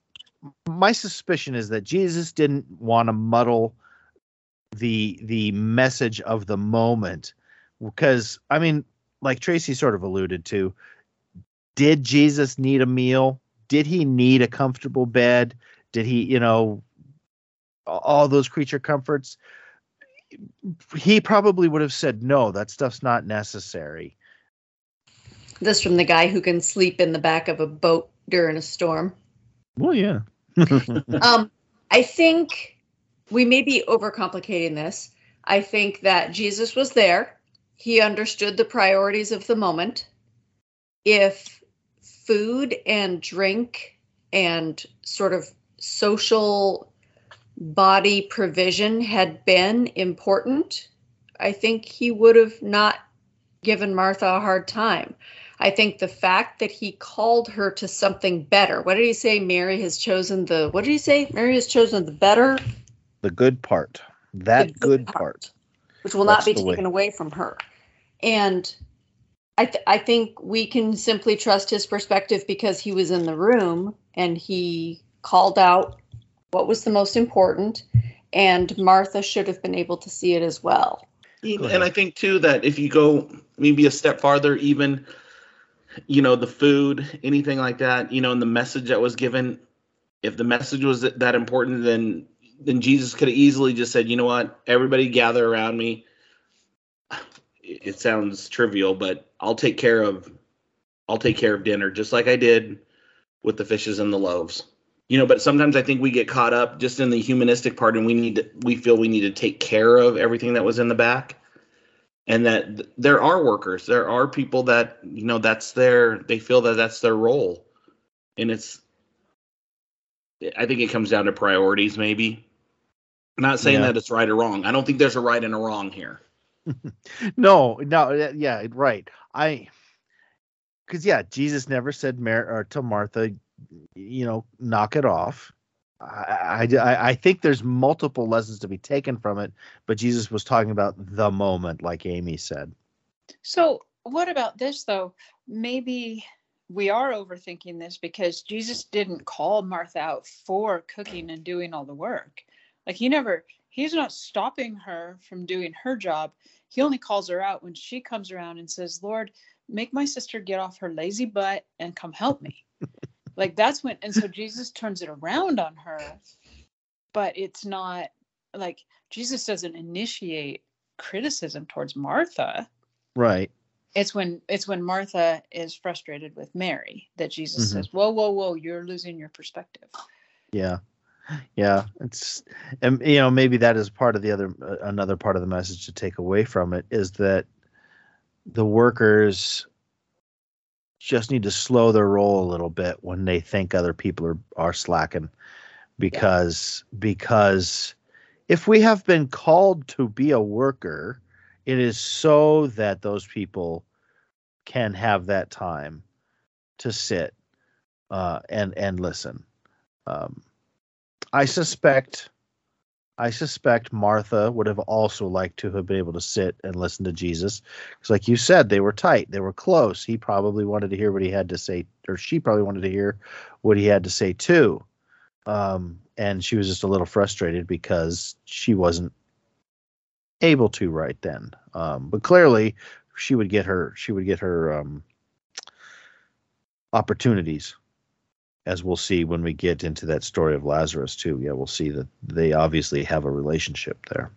my suspicion is that Jesus didn't want to muddle the the message of the moment because I mean like Tracy sort of alluded to did Jesus need a meal? Did he need a comfortable bed? Did he, you know, all those creature comforts? He probably would have said no, that stuff's not necessary. This from the guy who can sleep in the back of a boat during a storm. Well, yeah. (laughs) (laughs) um, I think we may be overcomplicating this. I think that Jesus was there. He understood the priorities of the moment. If food and drink and sort of social body provision had been important, I think he would have not given Martha a hard time. I think the fact that he called her to something better. What did he say? Mary has chosen the. What did he say? Mary has chosen the better, the good part. That the good part. which will That's not be the way. taken away from her. And I, th- I think we can simply trust his perspective because he was in the room and he called out what was the most important, and Martha should have been able to see it as well. And I think too that if you go maybe a step farther, even you know the food, anything like that, you know, and the message that was given, if the message was that that important, then then Jesus could have easily just said, you know what, everybody gather around me. It sounds trivial, but I'll take care of I'll take care of dinner just like I did with the fishes and the loaves. You know, but sometimes I think we get caught up just in the humanistic part and we need to we feel we need to take care of everything that was in the back. And that th- there are workers, there are people that, you know, that's their they feel that that's their role. And it's I think it comes down to priorities maybe. I'm not saying Yeah. that it's right or wrong. I don't think there's a right and a wrong here. (laughs) No, no, yeah, yeah, right. I, because yeah, Jesus never said Mar- or to Martha, you know, knock it off. I, I- I think there's multiple lessons to be taken from it, but Jesus was talking about the moment, like Amy said. So, what about this though? Maybe we are overthinking this because Jesus didn't call Martha out for cooking and doing all the work. Like he never he's not stopping her from doing her job. He only calls her out when she comes around and says, "Lord, make my sister get off her lazy butt and come help me." (laughs) like that's when and so Jesus turns it around on her. But it's not like Jesus doesn't initiate criticism towards Martha Right. it's when it's when Martha is frustrated with Mary that Jesus Mhm. says, "Whoa, whoa, whoa! You're losing your perspective." Yeah. Yeah. It's, and you know, maybe that is part of the other, uh, another part of the message to take away from it is that the workers just need to slow their roll a little bit when they think other people are, are slacking because, because if we have been called to be a worker, it is so that those people can have that time to sit uh, and and listen. Um, I suspect, I suspect Martha would have also liked to have been able to sit and listen to Jesus, because, like you said, they were tight, they were close. He probably wanted to hear what he had to say, or she probably wanted to hear what he had to say too. Um, and she was just a little frustrated because she wasn't able to right then. Um, but clearly, she would get her she would get her um, opportunities, as we'll see when we get into that story of Lazarus too. Yeah, we'll see that they obviously have a relationship there.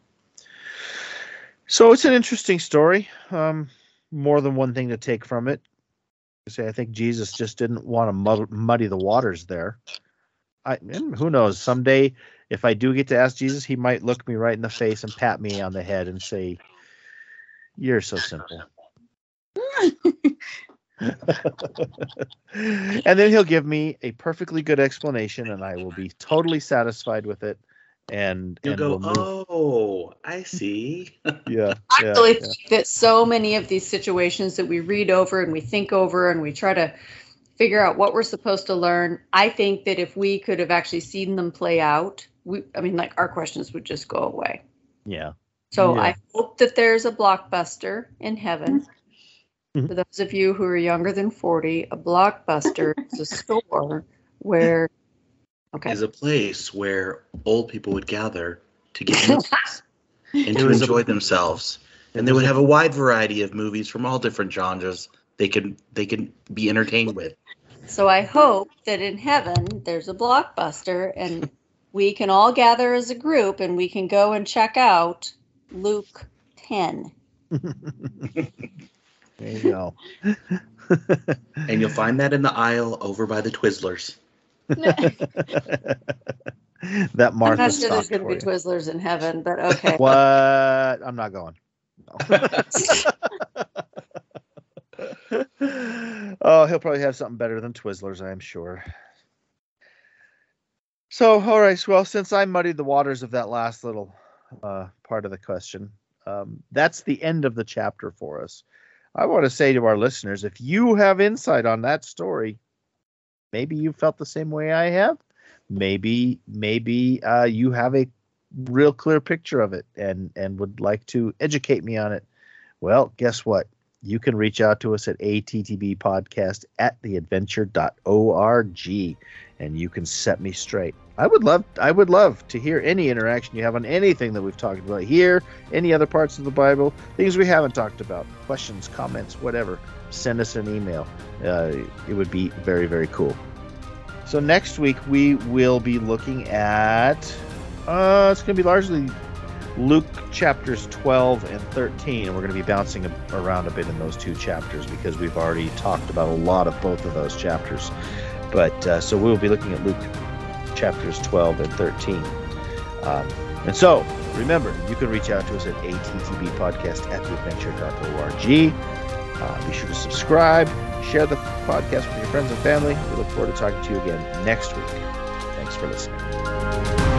So it's an interesting story. Um, more than one thing to take from it. Say, I think Jesus just didn't want to mud- muddy the waters there. I who knows? Someday, if I do get to ask Jesus, he might look me right in the face and pat me on the head and say, "You're so simple." (laughs) (laughs) and then he'll give me a perfectly good explanation, and I will be totally satisfied with it. And You'll and go, we'll oh, I see. (laughs) yeah, I yeah, really yeah. think that so many of these situations that we read over and we think over and we try to figure out what we're supposed to learn, I think that if we could have actually seen them play out, we I mean like our questions would just go away. yeah. So Yeah. I hope that there's a blockbuster in heaven. Mhm. For those of you who are younger than 40, a blockbuster is a store where okay. Is a place where old people would gather to get movies (laughs) and to enjoy themselves. And they would have a wide variety of movies from all different genres they could they could be entertained with. So I hope that in heaven there's a blockbuster and we can all gather as a group and we can go and check out Luke 10. (laughs) there you go. (laughs) And you'll find that in the aisle over by the Twizzlers. (laughs) that Martha. I'm not sure there's going to be you. Twizzlers in heaven, but okay. (laughs) What? I'm not going. oh, he'll probably have something better than Twizzlers, I am sure. So, all right. Well, since I muddied the waters of that last little uh, part of the question, um, that's the end of the chapter for us. I want to say to our listeners if you have insight on that story, maybe you felt the same way I have. Maybe, maybe uh, you have a real clear picture of it and and would like to educate me on it. Well, guess what? You can reach out to us at ATTB podcast at theadventure.org and you can set me straight. I would love I would love to hear any interaction you have on anything that we've talked about here, any other parts of the Bible, things we haven't talked about, questions, comments, whatever. Send us an email. Uh, it would be very very cool. So next week we will be looking at uh, it's going to be largely Luke chapters 12 and 13, and we're going to be bouncing around a bit in those two chapters because we've already talked about a lot of both of those chapters. But uh, so we'll be looking at Luke chapters 12 and 13. Um, and so remember, you can reach out to us at attbpodcast at theadventure.org. Uh, be sure to subscribe, share the podcast with your friends and family. We look forward to talking to you again next week. Thanks for listening.